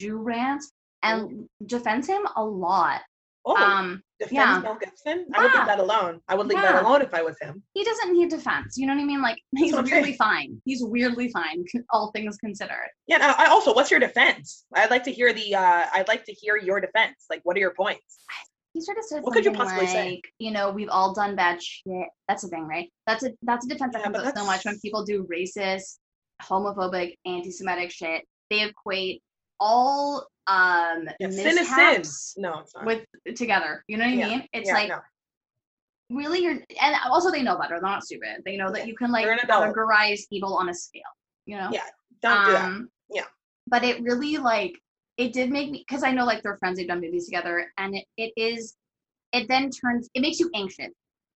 Jew rant, and defends him a lot. Oh, Um, defends yeah. Mel Gibson. I would leave that alone. I would leave Yeah. that alone if I was him. he doesn't need defense. You know what I mean? Like he's I'm weirdly fine. He's weirdly fine, all things considered. Yeah. No, I also, what's your defense? I'd like to hear the. uh I'd like to hear your defense. Like, what are your points? He sort of said What could you possibly like, say? you know, we've all done bad shit. That's the thing, right? That's a that's a defense that Yeah, comes up so much when people do racist, homophobic, anti-Semitic shit. They equate all um Yeah, sin is sin. mishaps No, with together. You know what I Yeah, mean? It's Yeah, like no. really you're and also they know better. They're not stupid. They know that you can like they're an adult. categorize evil on a scale. You know? Yeah, Don't do that. Um, Yeah. But it really like it did make me because I know like they're friends, they've done movies together, and it, it is it then turns it makes you anxious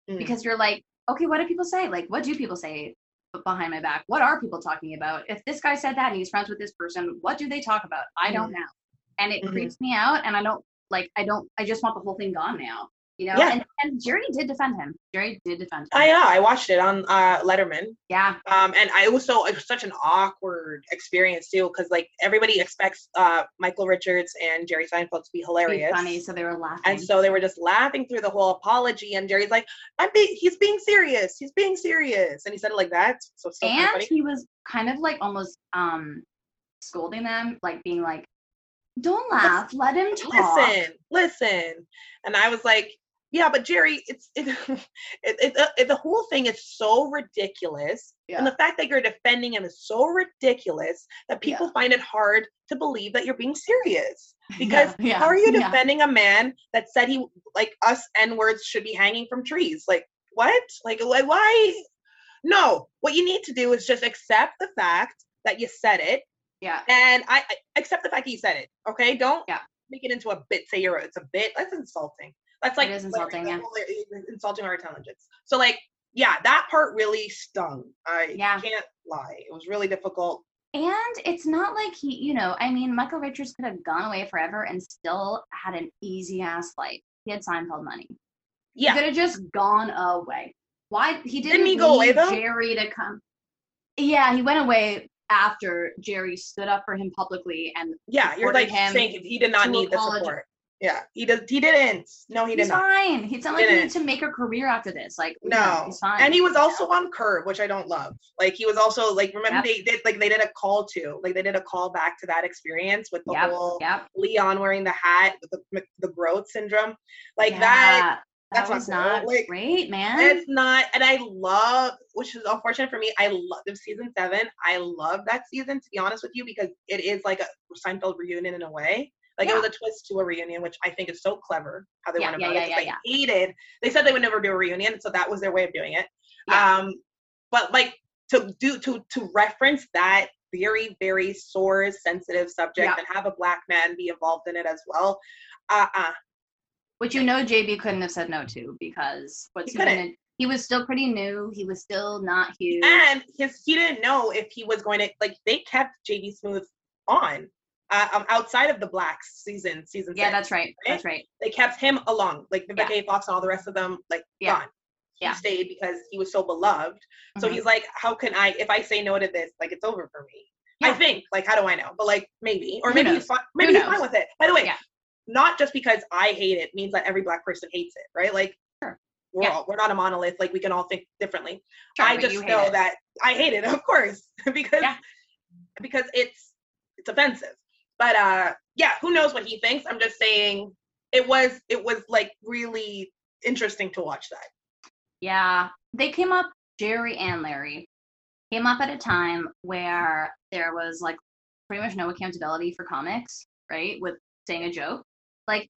Mm. because you're like, okay, what do people say? Like, what do people say? behind my back, what are people talking about? If this guy said that and he's friends with this person, what do they talk about? I don't know. And it Mhm. creeps me out and I don't like I don't I just want the whole thing gone now. You know? Yeah. And, and Jerry did defend him. Jerry did defend him. I know. I watched it on uh, Letterman, yeah. um, and I was so it was such an awkward experience too, because like everybody expects uh, Michael Richards and Jerry Seinfeld to be Be hilarious. funny. So they were laughing. And so they were just laughing through the whole apology, and Jerry's like, "I'm being, he's being serious. He's being serious," and he said it like that. So it's kind of and funny. he was kind of like almost um scolding them, like being like, Don't laugh, let him talk. listen, listen. And I was like, yeah, but Jerry, it's it, it, it, it the whole thing is so ridiculous, and the fact that you're defending him is so ridiculous that people find it hard to believe that you're being serious. Because yeah, how are you yeah. defending a man that said he like us n words should be hanging from trees? Like what? Like why? No, what you need to do is just accept the fact that you said it Yeah. and I, I accept the fact that you said it. Okay, don't Yeah. make it into a bit. Say you're it's a bit. That's insulting. That's like is like, insulting, yeah. insulting our intelligence. So like, yeah, that part really stung. I Yeah. can't lie. It was really difficult. And it's not like he, you know, I mean, Michael Richards could have gone away forever and still had an easy ass life. He had Seinfeld money. Yeah. He could have just gone away. Why he didn't, Didn't he go away, though? Jerry to come. Yeah, he went away after Jerry stood up for him publicly and yeah. You're like him saying he did not need the support. Yeah, he does. He didn't. No, he did not. fine. It's not like he Didn't. needs to make a career after this. Like No, he's fine. and he was also on Curb, which I don't love. Like he was also like remember Yep. they did like they did a call to like they did a call back to that experience with the Yep, whole yep. Leon wearing the hat with the the growth syndrome, like Yeah, that. That that's not was not Like, great, man. It's not, and I love, which is unfortunate for me. I love the season seven. I love that season to be honest with you because it is like a Seinfeld reunion in a way. Like it was a twist to a reunion, which I think is so clever how they Yeah, went yeah, about yeah, it. yeah, I yeah. hated. They said they would never do a reunion, so that was their way of doing it. Yeah. Um, but like to do to to reference that very very sore sensitive subject Yeah. and have a black man be involved in it as well. Uh uh Which you know JB couldn't have said no to because what's He he, gonna couldn't. he was still pretty new. He was still not huge. and his he didn't know if he was going to like they kept JB Smoove on uh, um, outside of the Blacks season season yeah, six. that's right. That's right. they kept him along like the Yeah. Fox and all the rest of them like Yeah. gone. He Yeah. stayed because he was so beloved. So Mhm. he's like, how can I if I say no to this like it's over for me. I think like how do I know? But like maybe or Who maybe knows? he's fine. Maybe he's fine with it. By the way, Yeah. Not just because I hate it means that every black person hates it, right? Like Sure. we're Yeah. all we're not a monolith. Like we can all think differently. Sure, I just know it. that I hate it, of course, because Yeah. because it's it's offensive. But uh yeah, who knows what he thinks? I'm just saying it was it was like really interesting to watch that. Yeah, they came up. Jerry and Larry came up at a time where there was like pretty much no accountability for comics, right? With saying a joke, like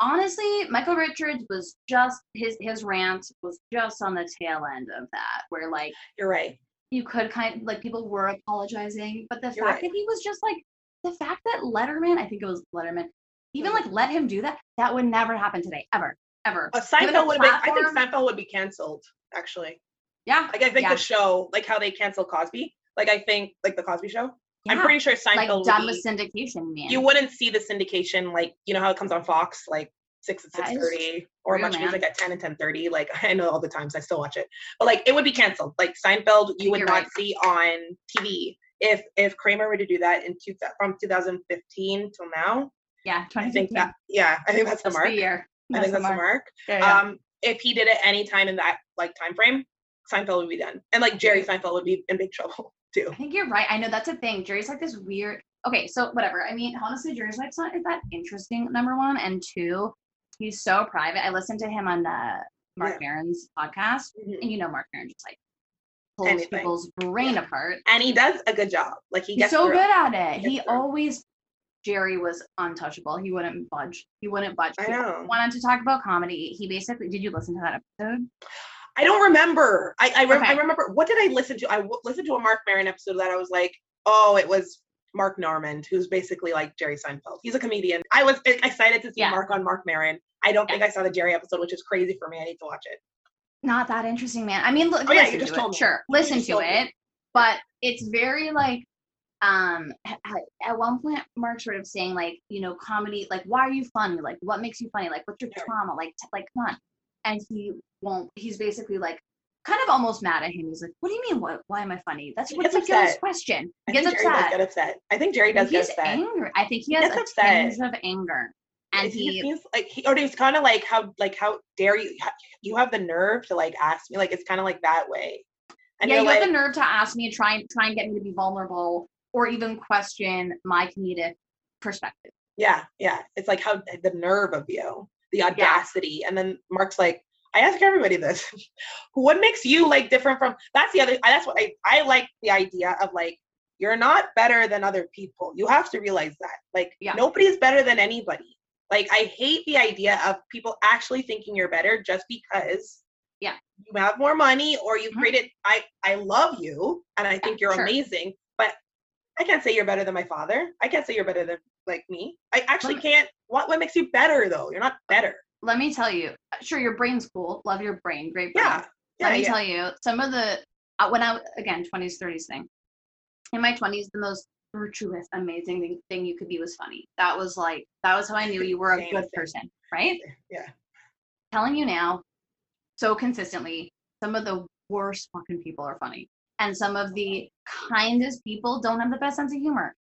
honestly, Michael Richards was just his his rant was just on the tail end of that, where like You're right. you could kind of like people were apologizing, but the You're fact right. that he was just like the fact that Letterman, I think it was Letterman, even Mhm. like let him do that, that would never happen today, ever, ever. Uh, Seinfeld would be I think Seinfeld would be canceled, actually. yeah, Like I think Yeah. the show, like how they canceled Cosby. Like I think like the Cosby show. I'm pretty sure Seinfeld like done with syndication, man. you wouldn't see the syndication like you know how it comes on Fox like six at six thirty or much man. music at ten and ten thirty. Like I know all the times I still watch it, but like it would be canceled. Like Seinfeld, you would You're not right. see on TV. If if Kramer were to do that in two, from 2015 till now, yeah, I think that yeah, I think that's the mark. the year. I think that's the mark. Yeah, yeah. Um, if he did it any time in that like time frame, Seinfeld would be done, and like Jerry Seinfeld would be in big trouble too. I think you're right. I know that's a thing. Jerry's like this weird. Okay, so whatever. I mean, honestly, Jerry's life's not that interesting. Number one, and two, he's so private. I listened to him on the Mark Maron's podcast, Mhm. and you know, Mark Maron just like pulls Anything. people's brain apart. And he does a good job. Like he He's so through good at it. He He gets through it. always. Jerry was untouchable. He wouldn't budge. He wouldn't budge. I He know. Wanted to talk about comedy. He basically. Did you listen to that episode? I don't remember. I I, rem- I remember what did I listen to? I w- listened to a Mark Maron episode that I was like, oh, it was Mark Normand, who's basically like Jerry Seinfeld. He's a comedian. I was excited to see Yeah. Mark on Mark Maron. I don't think I saw the Jerry episode, which is crazy for me. I need to watch it. not that interesting, man. I mean, look, Oh, yeah, listen you just to told it. me. Sure, You listen to told me. it, but it's very like, um, at, at one point, Mark sort of saying like, you know, comedy, like, why are you funny? Like, what makes you funny? Like, what's your trauma? Like, t- like, come on. And he won't. He's basically like, kind of almost mad at him. He's like, what do you mean? What? Why am I funny? That's He what's ridiculous question. I He gets think Jerry does upset. get upset. I think Jerry does get he's upset. angry. I think he He has gets a upset. tinge of anger, and it he seems like he, or it's kind of like how like how dare you you have the nerve to like ask me like it's kind of like that way and yeah, you're like have the nerve to ask me and try and try and get me to be vulnerable or even question my comedic perspective. yeah yeah it's like how the nerve of you the audacity and then mark's like i ask everybody this. What makes you like different from that's the other that's what i i like the idea of like you're not better than other people. You have to realize that. Like Yeah. nobody's better than anybody. Like i hate the idea of people actually thinking you're better just because Yeah. you have more money or you Mhm. created i i love you and i think you're sure. amazing but i can't say you're better than my father. I can't say you're better than like me. I actually can't what what makes you better though? You're not better Let me tell you, sure, your brain's cool. Love your brain. Great brain. yeah yeah, Let me yeah. tell you, some of the uh, when I again 20s 30s thing. In my 20s, the most virtuous, amazing thing, thing you could be was funny. That was like that was how I knew you were a good person, right? Yeah. Telling you now, so consistently, some of the worst fucking people are funny, and some of the kindest people don't have the best sense of humor.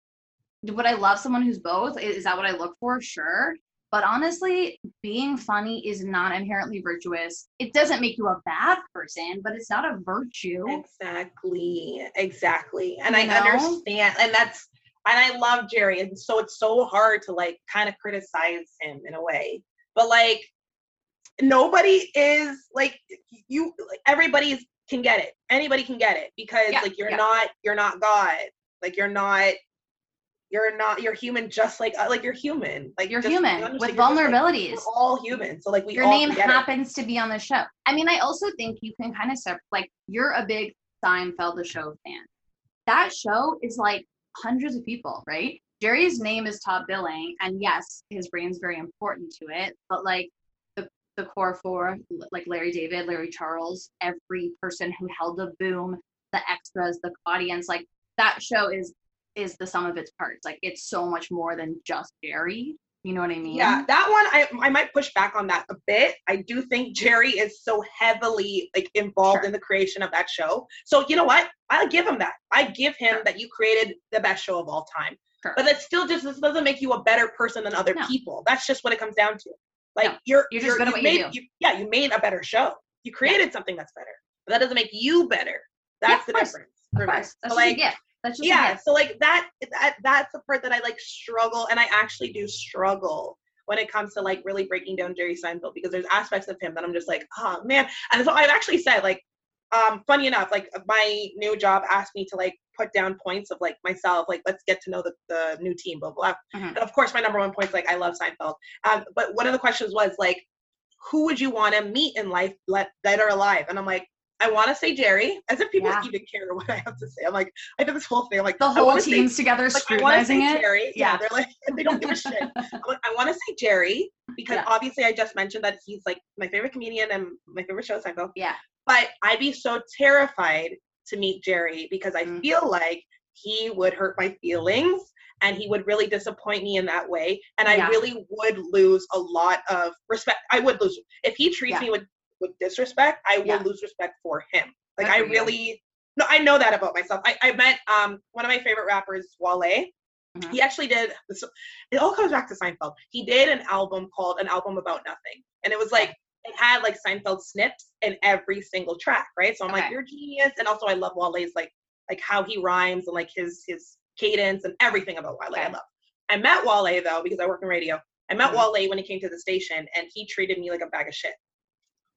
Would I love someone who's both? Is that what I look for? Sure. But honestly, being funny is not inherently virtuous. It doesn't make you a bad person, but it's not a virtue. Exactly, exactly. And You I know? understand, and that's, and I love Jerry, and so it's so hard to like kind of criticize him in a way, but like nobody is like you. Like, everybody can get it. Anybody can get it because Yeah, like you're yeah. not, you're not God. Like you're not. You're not. You're human, just like uh, like you're human. Like You're human with just, like, vulnerabilities. we're all human, so like we Your name get it. happens to be on the show. I mean, I also think you can kind of separate, like, you're a big Seinfeld the show fan. That show is like hundreds of people, right? Jerry's name is top billing, and yes, his brain's very important to it, but like the, the core four, like Larry David, Larry Charles, every person who held the boom, the extras, the audience, like that show is is the sum of its parts. Like it's so much more than just Jerry. You know what I mean? Yeah, that one I I might push back on that a bit. I do think Jerry is so heavily like involved Sure. in the creation of that show. So you know what? I'll give him that. I give him Sure. that you created the best show of all time. Sure. But that still just this doesn't make you a better person than other No. people. That's just what it comes down to. Like No, you're you're just good at what you made, do. yeah, you made a better show. You created something that's better. But that doesn't make you better. That's of the difference. Of for me. course. That's So, like gift. That's just yeah so like that that that's the part that i like struggle and i actually do struggle when it comes to like really breaking down jerry seinfeld because there's aspects of him that i'm just like oh man. And so i've actually said like um funny enough like my new job asked me to like put down points of like myself like let's get to know the, the new team blah blah Mhm. and of course my number one point is like i love seinfeld. Um but one of the questions was like who would you want to meet in life let that are alive? And i'm like I want to say Jerry, as if people Yeah. even care what I have to say. I'm like, I did this whole thing. I'm like, The whole wanna say team's together like, scrutinizing it. Jerry. Yeah. Yeah. they're like they don't give a shit. I'm like, I want to say Jerry because Yeah. obviously I just mentioned that he's like my favorite comedian and my favorite show is Seinfeld. Yeah. But I'd be so terrified to meet Jerry because I Mm. feel like he would hurt my feelings and he would really disappoint me in that way and I Yeah. really would lose a lot of respect. I would lose if he treats Yeah. me with with disrespect. I will Yeah. lose respect for him. Like I really no, I know that about myself. I, I met um one of my favorite rappers, Wale. Mhm. He actually did. This, it all comes back to Seinfeld. He did an album called "An Album About Nothing," and it was like it had like Seinfeld snips in every single track, right? So I'm like, you're genius, and also I love Wale's like like how he rhymes and like his his cadence and everything about Wale. I love. I met Wale though because I work in radio. I met Mhm. Wale when he came to the station, and he treated me like a bag of shit,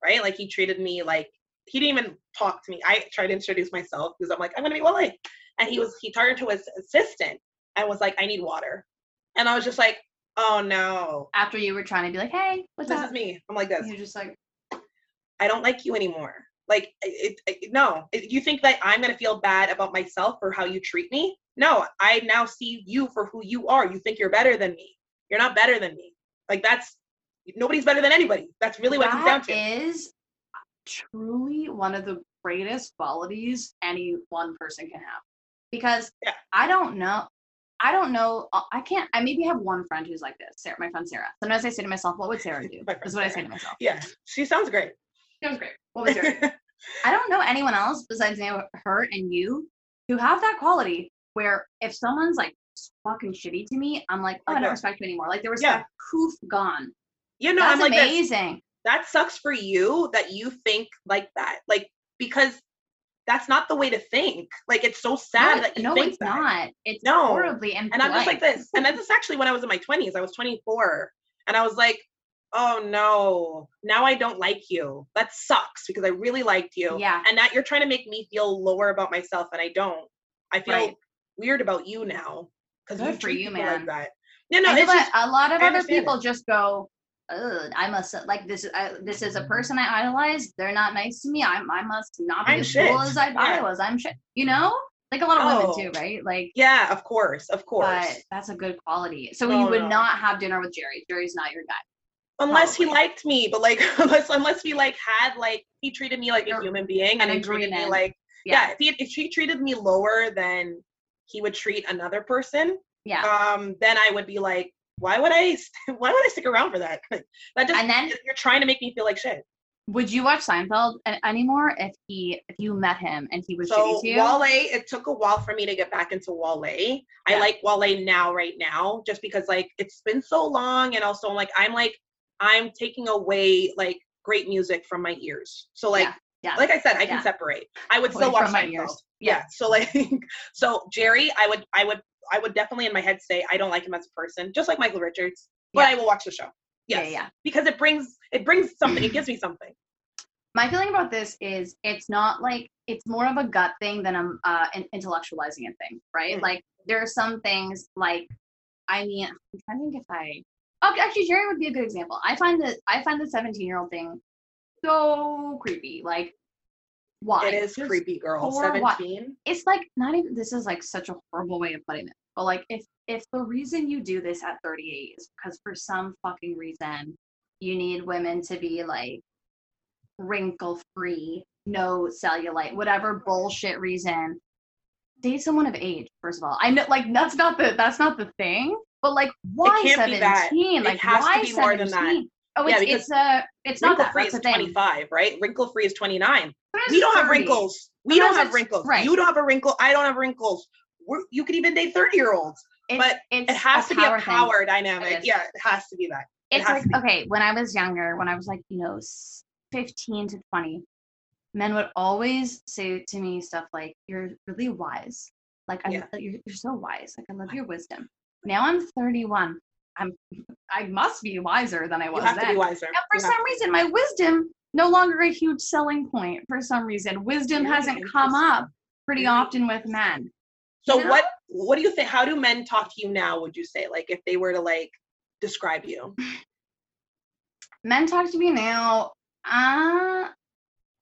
right? Like he treated me like he didn't even talk to me. I tried to introduce myself because I'm like, I'm gonna meet Wale. And he was he turned to his assistant and was like, I need water. And I was just like, oh no. After you were trying to be like, hey, what's This up? is me. I'm like this. You're just like, I don't like you anymore. Like it, it no. It- you think that I'm gonna feel bad about myself for how you treat me? No, I now see you for who you are. You think you're better than me. You're not better than me. Like that's nobody's better than anybody. That's really what it comes down to. is truly one of the greatest qualities any one person can have. Because Yeah. I don't know. I don't know. uh, I can't. I maybe have one friend who's like this. Sarah, my friend Sarah. Sometimes I say to myself, "What would Sarah do?" Is what I say to myself. Yeah, she sounds great. That was great. What would Sarah? do? I don't know anyone else besides her and you who have that quality where if someone's like fucking shitty to me, I'm like, oh, I don't respect you anymore. Like there was Yeah. that poof gone. You know, That's I'm like amazing. that sucks for you that you think like that. Like because that's not the way to think. Like it's so sad no, that you no think it's that. not. It's No. horribly And I'm just like this. And this is actually when I was in my 20s. I was 24. And I was like, oh no, now I don't like you. That sucks because I really liked you. Yeah. And now you're trying to make me feel lower about myself and I don't. I feel Right. weird about you now. Because for treat you, people man. like that. No, no, I it's just a lot of I other people it. just go, I must like this. I, this is a person I idolize. They're not nice to me. I, I must not be I'm as shit. cool as I thought I was. I'm shit. You know, like a lot of Oh. women too, right? Like, yeah, of course, of course. but that's a good quality. So No, you would no. not have dinner with Jerry. Jerry's not your guy. unless he liked me but like unless unless we like had like he treated me like a You're human being and he treated me like yeah, Yeah, if he if he treated me lower than he would treat another person yeah. um then i would be like why would i why would i stick around for that? That just And then you're trying to make me feel like shit. Would you watch Seinfeld anymore if he if you met him and he was so shitty to you? wale it took a while for me to get back into wale. I like wale now right now just because like it's been so long and also I'm like i'm like i'm taking away like great music from my ears. So like Yeah, yeah. like i said i Yeah. can separate i would still watch my ears. yeah so like so jerry i would i would i would definitely in my head say i don't like him as a person just like michael richards but Yeah. i will watch the show Yeah, yes yeah. because it brings it brings something it gives me something my feeling about this is it's not like it's more of a gut thing than I'm uh, in- intellectualizing a thing, right? Mm. Like there are some things like I mean, I'm trying to think if I. Oh, actually, Jerry would be a good example. I find that I find the 17 year old thing so creepy. Like, why? it is Just- creepy girl 17 It's like not even. This is like such a horrible way of putting it. But like, if if the reason you do this at 38 is because for some fucking reason you need women to be like wrinkle free, no cellulite, whatever bullshit reason. Date someone of age, first of all. I know, like that's not the that's not the thing. But like, why can't be that. seventeen? Like, has to why be more than that. 17? Oh, Yeah, it's because it's uh it's not that. free is thing. 25 right? Wrinkle free is 29 we don't it's have wrinkles. We Sometimes don't have wrinkles. right. you don't have a wrinkle. I don't have wrinkles. We're, you could even date 30 year olds but it's it has to be a power thing. power It dynamic. yeah it has to be that. It it's like okay when i was younger when i was like you know 15 to 20 men would always say to me stuff like you're really wise. Like I, Yeah. you're, you're so wise. Like i love your wisdom. Now i'm 31 i'm i must be wiser than i you was have then to be wiser and for You some reason my wisdom no longer a huge selling point for some reason wisdom hasn't come up pretty Really often with men So You know? what what do you think? How do men talk to you now? Would you say like if they were to like describe you? men talk to me now uh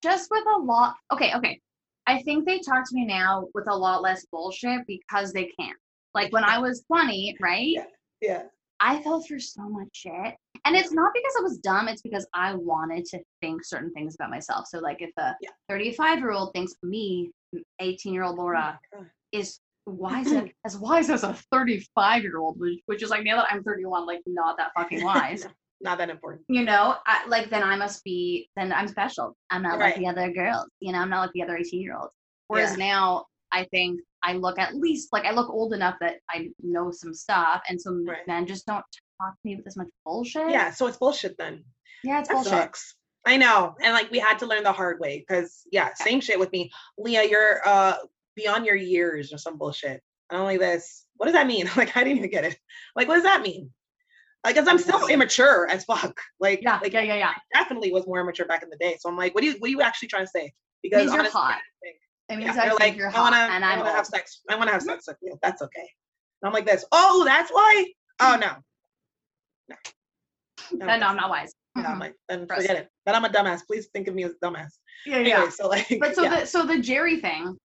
just with a lot okay okay i think they talk to me now with a lot less bullshit because they can't. like when i was 20 right Yeah. Yeah. I fell for so much shit and it's not because i was dumb it's because i wanted to think certain things about myself so like if a Yeah. 35 year old thinks me 18 year old laura Oh is wise as, as wise as a 35 year old which, which is like now that i'm 31 like not that fucking wise Not that important. you know, I, like then I must be, then I'm special. I'm not like the other girls, you know, I'm not like the other 18 year olds. Whereas Yeah. now I think I look at least like I look old enough that I know some stuff, and some Right. men just don't talk to me with as much bullshit. Yeah. So it's bullshit then. yeah, it's That bullshit. sucks. I know. And like we had to learn the hard way because yeah, same shit with me. Leah, you're uh beyond your years or some bullshit. I don't like this. What does that mean? Like I didn't even get it. Like what does that mean? Like, cause I'm still immature as fuck. Like, Yeah, like yeah, yeah, yeah. definitely was more immature back in the day. So I'm like, what do you what are you actually trying to say? Because honestly, hot. I think- It means yeah, I think like, you're I wanna, and I I'm wanna have sex. I wanna have sex with you. That's okay. And I'm like this. Oh, that's why. Oh no. No. No, Then no, I'm not wise. yeah, I'm like, then forget it. Then I'm a dumbass. Please think of me as a dumbass. yeah, Anyway, yeah. so like, But so yeah. the so the Jerry thing,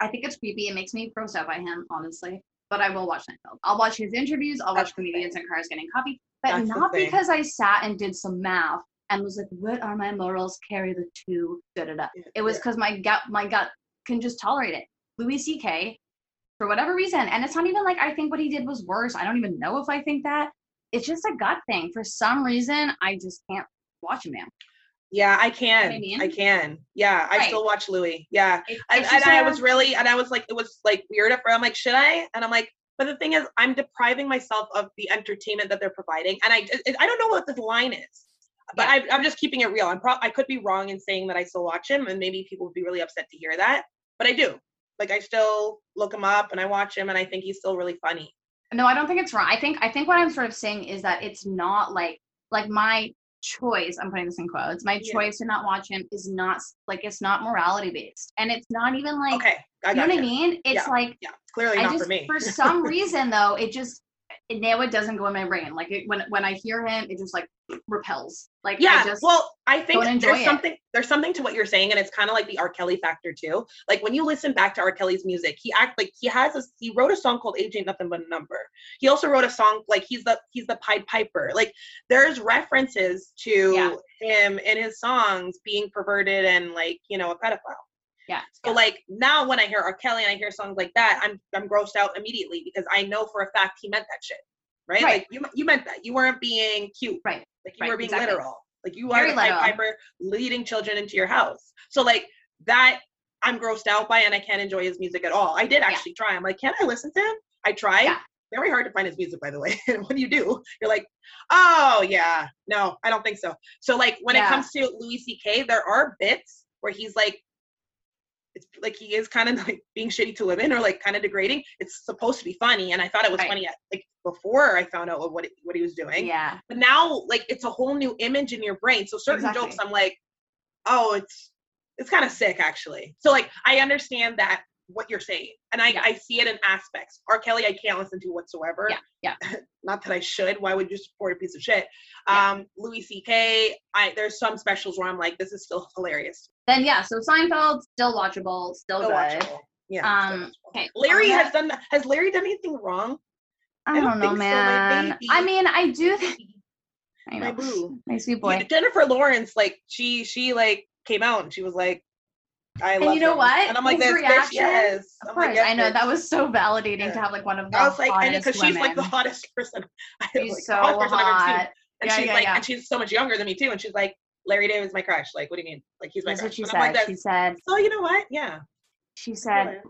I think it's creepy. It makes me grossed out by him, honestly. But I will watch Seinfeld. I'll watch his interviews. I'll That's watch comedians and cars getting coffee. But That's not because I sat and did some math and was like, "What are my morals? Carry the two. Da da da." It was because my gut, my gut can just tolerate it. Louis C.K. for whatever reason, and it's not even like I think what he did was worse. I don't even know if I think that. It's just a gut thing. For some reason, I just can't watch him, man. Yeah, I can. I mean? I can. Yeah, I Right. still watch Louis. Yeah. It- And, it's and just was really, and I was like, it was like weird at first. I'm like, should I? And I'm like, but the thing is, I'm depriving myself of the entertainment that they're providing, and I, it, I don't know what this line is, but I, I'm just keeping it real. I'm pro- I could be wrong in saying that I still watch him, and maybe people would be really upset to hear that, but I do. Like, I still look him up and I watch him, and I think he's still really funny. No, I don't think it's wrong. I think I think what I'm sort of saying is that it's not like like my choice. I'm putting this in quotes. My Yeah. choice to not watch him is not like it's not morality based, and it's not even like Okay, I you know got what I mean. It's Yeah. like Yeah, it's clearly I not just for me. for some reason though it just now it doesn't go in my brain. Like it, when when I hear him, it just like repels. Like yeah I just well i think there's it. something there's something to what you're saying and it's kind of like the r kelly factor too like when you listen back to r kelly's music he act like he has a he wrote a song called age ain't nothing but a number he also wrote a song like he's the he's the pied piper like there's references to Yeah. him in his songs being perverted and like you know a pedophile yeah. so like now when i hear r kelly and i hear songs like that i'm i'm grossed out immediately because i know for a fact he meant that shit right, Right. like you you meant that you weren't being cute Right. Like you Right, were being exactly. literal. Like you Very are the Pied. Piper leading children into your house. So like that I'm grossed out by and I can't enjoy his music at all. I did Yeah. actually try. I'm like, can I listen to him? I tried. Yeah. Very hard to find his music, by the way. and when you do, you're like, oh yeah, no, I don't think so. So like when it comes to Louis C.K., there are bits where he's like, it's like he is kind of like being shitty to women or like kind of degrading. It's supposed to be funny, and I thought it was Right. funny uh, like before I found out what it, what he was doing. Yeah. But now, like, it's a whole new image in your brain. So certain Exactly. jokes, I'm like, oh, it's it's kind of sick, actually. So like, I understand that what you're saying, and I Yeah. I see it in aspects. R. Kelly, I can't listen to whatsoever. Yeah, yeah. Not that I should. Why would you support a piece of shit? Yeah. Um, Louis C.K. I there's some specials where I'm like, this is still hilarious. Then yeah, so Seinfeld still watchable, still, Still good. watchable. Yeah. Um, okay, Larry has done that. Has Larry done anything wrong? I I don't, don't know, think so, man. I mean, I do. Th- I My boo. My sweet boy. Jennifer Lawrence, like she she like came out and she was like, I And you know him. what? And I'm like, His reaction- yes. Of I'm course, like, yes, I know bitch. that was so validating Yeah. to have like one of the I was like, I know because she's like the hottest person. She's like, so hottest person I've ever seen. And Yeah, she's yeah, like, and she's so much younger than me too. And she's like, Larry David's my crush. Like, what do you mean? Like, he's my That's crush. what she And I'm like, said. She said so you know what? Yeah. she said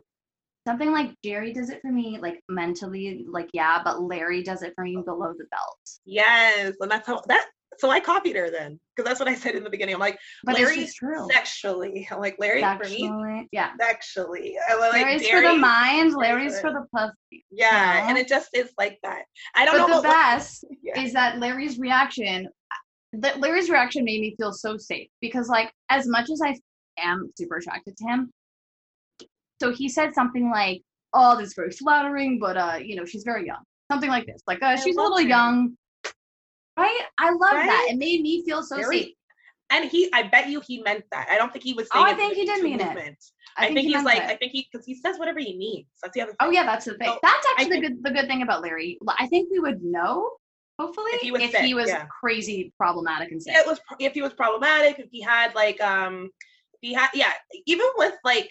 something like Jerry does it for me, like mentally, like yeah, but Larry does it for me oh. below the belt. Yes, and that's how that. So I copied her then, because that's what I said in the beginning. I'm like, But Larry it's just true. sexually. I'm like, Larry for me, yeah. sexually. I was like, Larry's for the mind, Larry's for the pussy. Yeah, and know? it just is like that. I don't But know the what- best Yeah. is that Larry's reaction that Larry's reaction made me feel so safe because like as much as I am super attracted to him, so he said something like, "Oh, this is very flattering, but uh, you know, she's very young." Something like this, like uh, I she's a little him. young. Right? I love that. It made me feel so Very- safe. And he, I bet you, he meant that. I don't think he was Oh, saying. I think he did mean it. I, I, think, think, he's like, it. I think he, because he says whatever he needs. That's the other. Thing. Oh yeah, that's the thing. So, that's actually the good the good thing about Larry. I think we would know, hopefully, If he was if sick, he was yeah. crazy, problematic, and sick. it was if he was problematic, if he had like um, if he had yeah, even with like,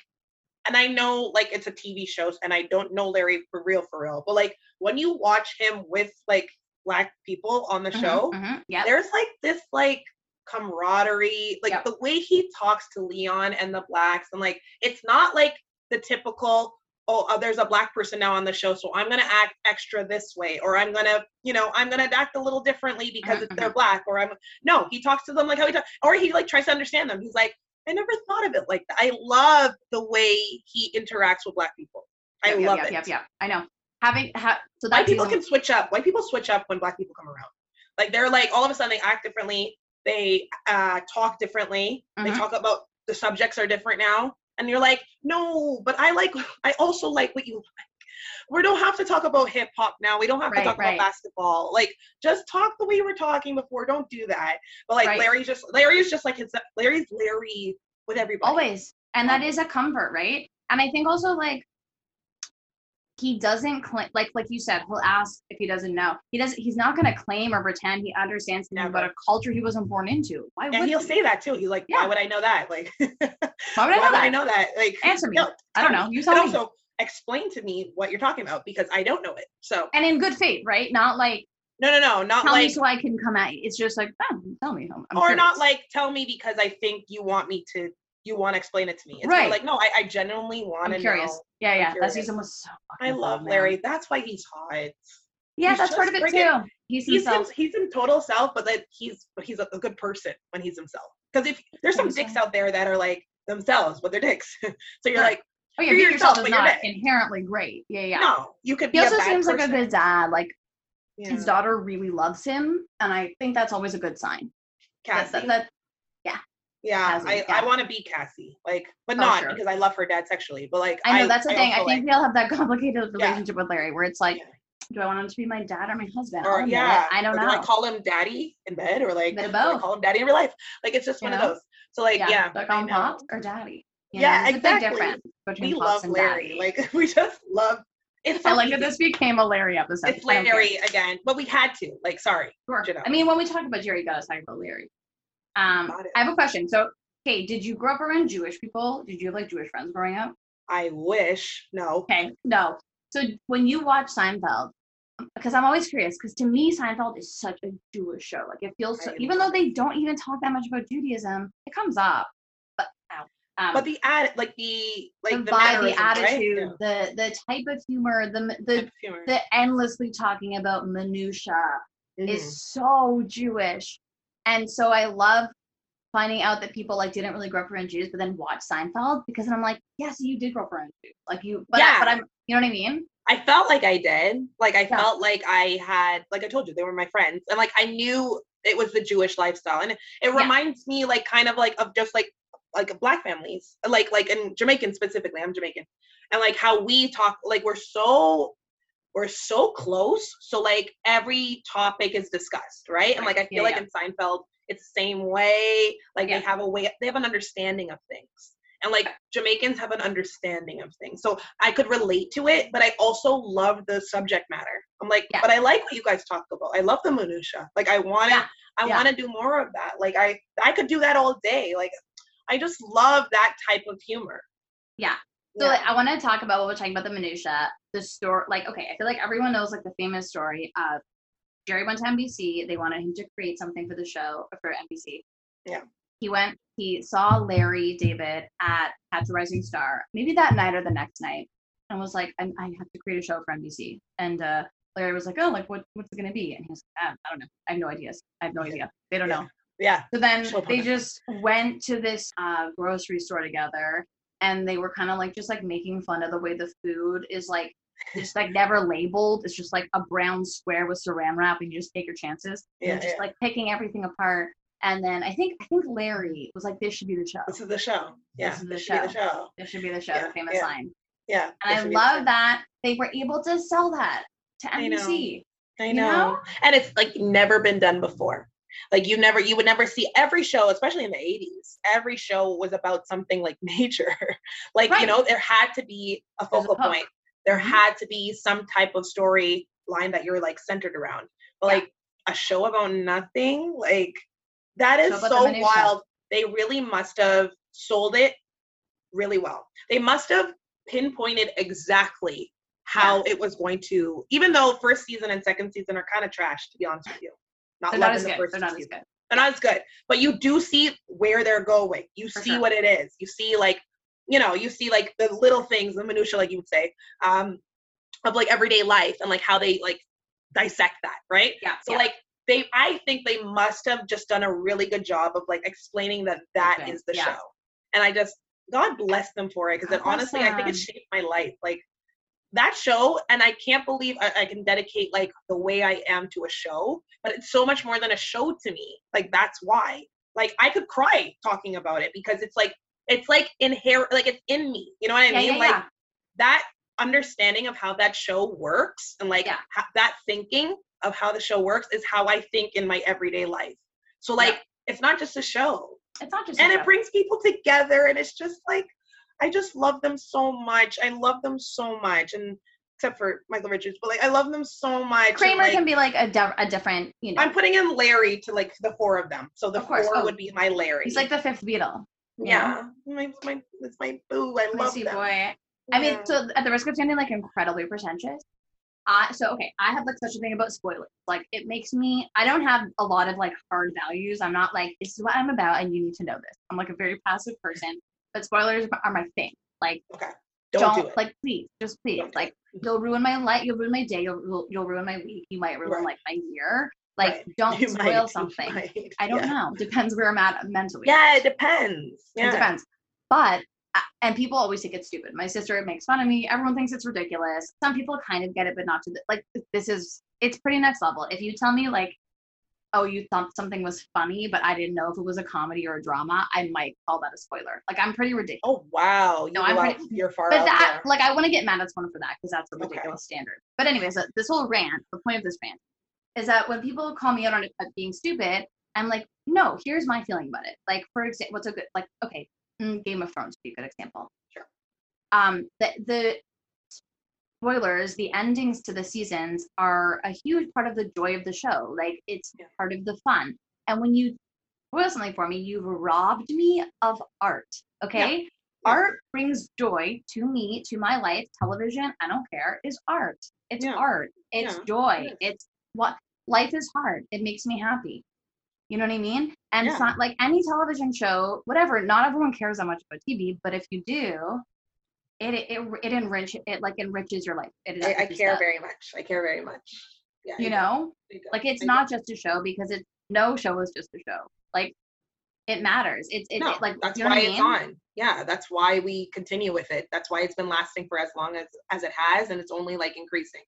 and I know like it's a TV show, and I don't know Larry for real for real, but like when you watch him with like black people on the Mhm, show, mhm, Yep. there's like this like camaraderie like Yep. the way he talks to leon and the blacks and like it's not like the typical oh uh, there's a black person now on the show so i'm gonna act extra this way or i'm gonna you know i'm gonna act a little differently because it's they're black or i'm no he talks to them like how he talks or he like tries to understand them he's like i never thought of it like that i love the way he interacts with black people i yep, love yep, it Yep, yep. I know. Having ha- so white people can switch up. White people switch up when black people come around. Like they're like all of a sudden they act differently. They uh, talk differently. They Mhm. talk about the subjects are different now. And you're like, no, but I like. I also like what you like. We don't have to talk about hip hop now. We don't have Right, to talk right. about basketball. Like just talk the way you were talking before. Don't do that. But like Right. Larry's just Larry is just like his Larry's Larry with everybody. always and that is a comfort right and i think also like he doesn't claim like like you said he'll ask if he doesn't know he doesn't he's not going to claim or pretend he understands something about a culture he wasn't born into why And he'll he? say that too. He's like, Yeah. why would I know that? Like, why would i why know would I know that? Like, answer me no, i don't know you tell me also explain to me what you're talking about because I don't know it. So and in good faith right not like no, no, no, not tell me like, so i can come at you it's just like oh, tell me I'm, or not like tell me because I think you want me to. You want to explain it to me. It's Right. like no, I, I genuinely want to curious know. yeah yeah that season was so I love fun, man. Larry. That's why he's hot. yeah He's that's part of it friggin- too he's He's himself him, he's in total self, but that he's but he's a, a good person when he's himself. Because if there's some dicks out there that are like themselves, but they're dicks. so you're Right. like, oh yeah being yourself yourself, is not inherently great yeah yeah no, you could be he also seems like a good dad like Yeah. his daughter really loves him and i think that's always a good sign that, Cassie. that, that- yeah, I, yeah. I want to be Cassie, like, but Oh, not sure. because I love her dad sexually, but like I know that's the thing. I think like- we all have that complicated Yeah. relationship with Larry, where it's like, Yeah. do I want him to be my dad or my husband? Or it, yeah, I don't or know. Do I call him daddy in bed or like do I both. call him daddy in real life? Like it's just You one know? of those. So like yeah, I I call him pops or daddy? You Yeah, know, exactly. a big difference between we love Larry. daddy. Like we just love. It's I like that this became a Larry episode. It's I. Larry again, but we had to. Like, sorry. Sure. you know. I mean, when we talk about Jerry, you gotta talk about Larry. Um, I have a question. So, okay, did you grow up around Jewish people? Did you have like Jewish friends growing up? I wish. No. Okay, no. So when you watch Seinfeld, because I'm always curious, because to me Seinfeld is such a Jewish show. Like it feels so, even though they don't even talk that much about Judaism, it comes up. But ow, um, But the ad, like the like the the, vibe, the mannerisms, right? attitude, Yeah. the the type of humor, the the humor. the endlessly talking about minutia Mhm. is so Jewish, and so I love finding out that people like didn't really grow up around Jews, but then watch Seinfeld because then I'm like, yes, you did grow up around Jews, like you, but Yeah. but I'm, you know what I mean? I felt like I did. Like I Yeah. felt like I had, like I told you, they were my friends, and like I knew it was the Jewish lifestyle, and it, it Yeah. reminds me like kind of like of just like like black families, like like in Jamaican specifically. I'm Jamaican, and like how we talk, like we're so we're so close. So like every topic is discussed, right? And like I feel Yeah, like yeah. in Seinfeld, it's the same way. Like Yeah. they have a way, they have an understanding of things. And like Jamaicans have an understanding of things. So I could relate to it, but I also love the subject matter. I'm like, but I like what you guys talk about. I love the minutia. Like I want to. I want to do more of that. Like I, I could do that all day. Like I just love that type of humor. Yeah. So like, I want to talk about what we're talking about the minutia, the story. Like, okay, I feel like everyone knows like the famous story of Jerry went to NBC. They wanted him to create something for the show for NBC. Yeah. He went. He saw Larry David at Catch a Rising Star, maybe that night or the next night, and was like, I, I have to create a show for NBC. And uh, Larry was like, Oh, like what? What's it gonna be? And he was like, "Ah, I don't know. I have no ideas. I have no idea. They don't Yeah. know. yeah. So then they just went to this uh, grocery store together, and they were kind of like just like making fun of the way the food is like just like never labeled. It's just like a brown square with saran wrap, and you just take your chances. Yeah, they're just yeah. like picking everything apart. And then I think I think Larry was like, "This should be the show. This is the show. Yeah. is the this should be the show. This should be the show." Yeah, the famous yeah. line. Yeah. And I be the love that they were able to sell that to I know. NBC. I you know. know? And it's like never been done before. Like you never you would never see every show, especially in the 80s, every show was about something like major. like, you know, there had to be a There's a focal point. There Mhm. had to be some type of story line that you're like centered around. But Yeah. like a show about nothing, like that is about the so wild. They really must have sold it really well. They must have pinpointed exactly how it was going to, even though first season and second season are kind of trash, to be honest with you. Not They're not as the good. first They're not as good. They're not as good. But you do see where they're going. You For see sure. what it is. You see like, you know, you see like the little things, the minutia, like you would say, um, of like everyday life and like how they like dissect that, right? Yeah. So yeah. like they, I think they must have just done a really good job of like explaining that that Okay, is the yeah. show. And I just, God bless them for it because it honestly, I think it shaped my life. Like that show, and I can't believe I, I can dedicate like the way I am to a show, but it's so much more than a show to me. Like that's why. Like I could cry talking about it because it's like it's like inherent, like it's in me. You know what I Yeah, mean? yeah, like yeah. that understanding of how that show works and like that thinking of how the show works is how I think in my everyday life. So like it's not just a show it's not just and it brings people together and it's just like i just love them so much i love them so much and except for Michael Richards, but like I love them so much. Kramer like, can be like a, di- a different, you know. I'm putting in Larry to like the four of them. So the Of four Oh. would be my Larry. He's like the fifth Beatle. Yeah, my my it's my boo. I love Missy them. boy. I mean, so at the risk of sounding like incredibly pretentious, I so okay, I have like such a thing about spoilers. Like it makes me I don't have a lot of like hard values. I'm not like this is what I'm about and you need to know this. I'm like a very passive person, but spoilers are my thing. Like okay, don't, do it. like please, just please. Don't Like you'll ruin my life, you'll ruin my day, you'll you'll, you'll ruin my week, you might ruin Right. like my year. Like Right. don't You spoil might, something. I don't yeah. know. Depends where I'm at mentally. Yeah, it depends. Yeah. It depends. But uh, and people always think it's stupid. My sister makes fun of me. Everyone thinks it's ridiculous. Some people kind of get it, but not to the like. This is it's pretty next level. If you tell me like, oh, you thought something was funny, but I didn't know if it was a comedy or a drama, I might call that a spoiler. Like I'm pretty ridiculous. Oh wow, you No, I'm pretty- out- you're far But that, there. like, I want to get mad at someone for that because that's a Okay. ridiculous standard. But anyways, uh, this whole rant, the point of this rant, is that when people call me out on it uh, being stupid, I'm like, no, here's my feeling about it. Like, for example, what's a good, like, okay, mm, Game of Thrones would be a good example. Sure. Um, the the spoilers, the endings to the seasons are a huge part of the joy of the show. Like, it's Yeah. part of the fun. And when you spoil something for me, you've robbed me of art. Okay. Yeah. Art brings joy to me, to my life. Television, I don't care, is art. It's Yeah. art. It's joy. it. It's what life is hard. It makes me happy. You know what I mean? And it's not like any television show, whatever. Not everyone cares that much about TV, but if you do, it it it enrich it like enriches your life. It I, I care very much. I care very much. Yeah, You know, like it's I do. not just a show because it's no show is just a show. Like it matters. It's it, no, it- like that's why it's mean? on. Yeah, that's why we continue with it. That's why it's been lasting for as long as as it has, and it's only like increasing.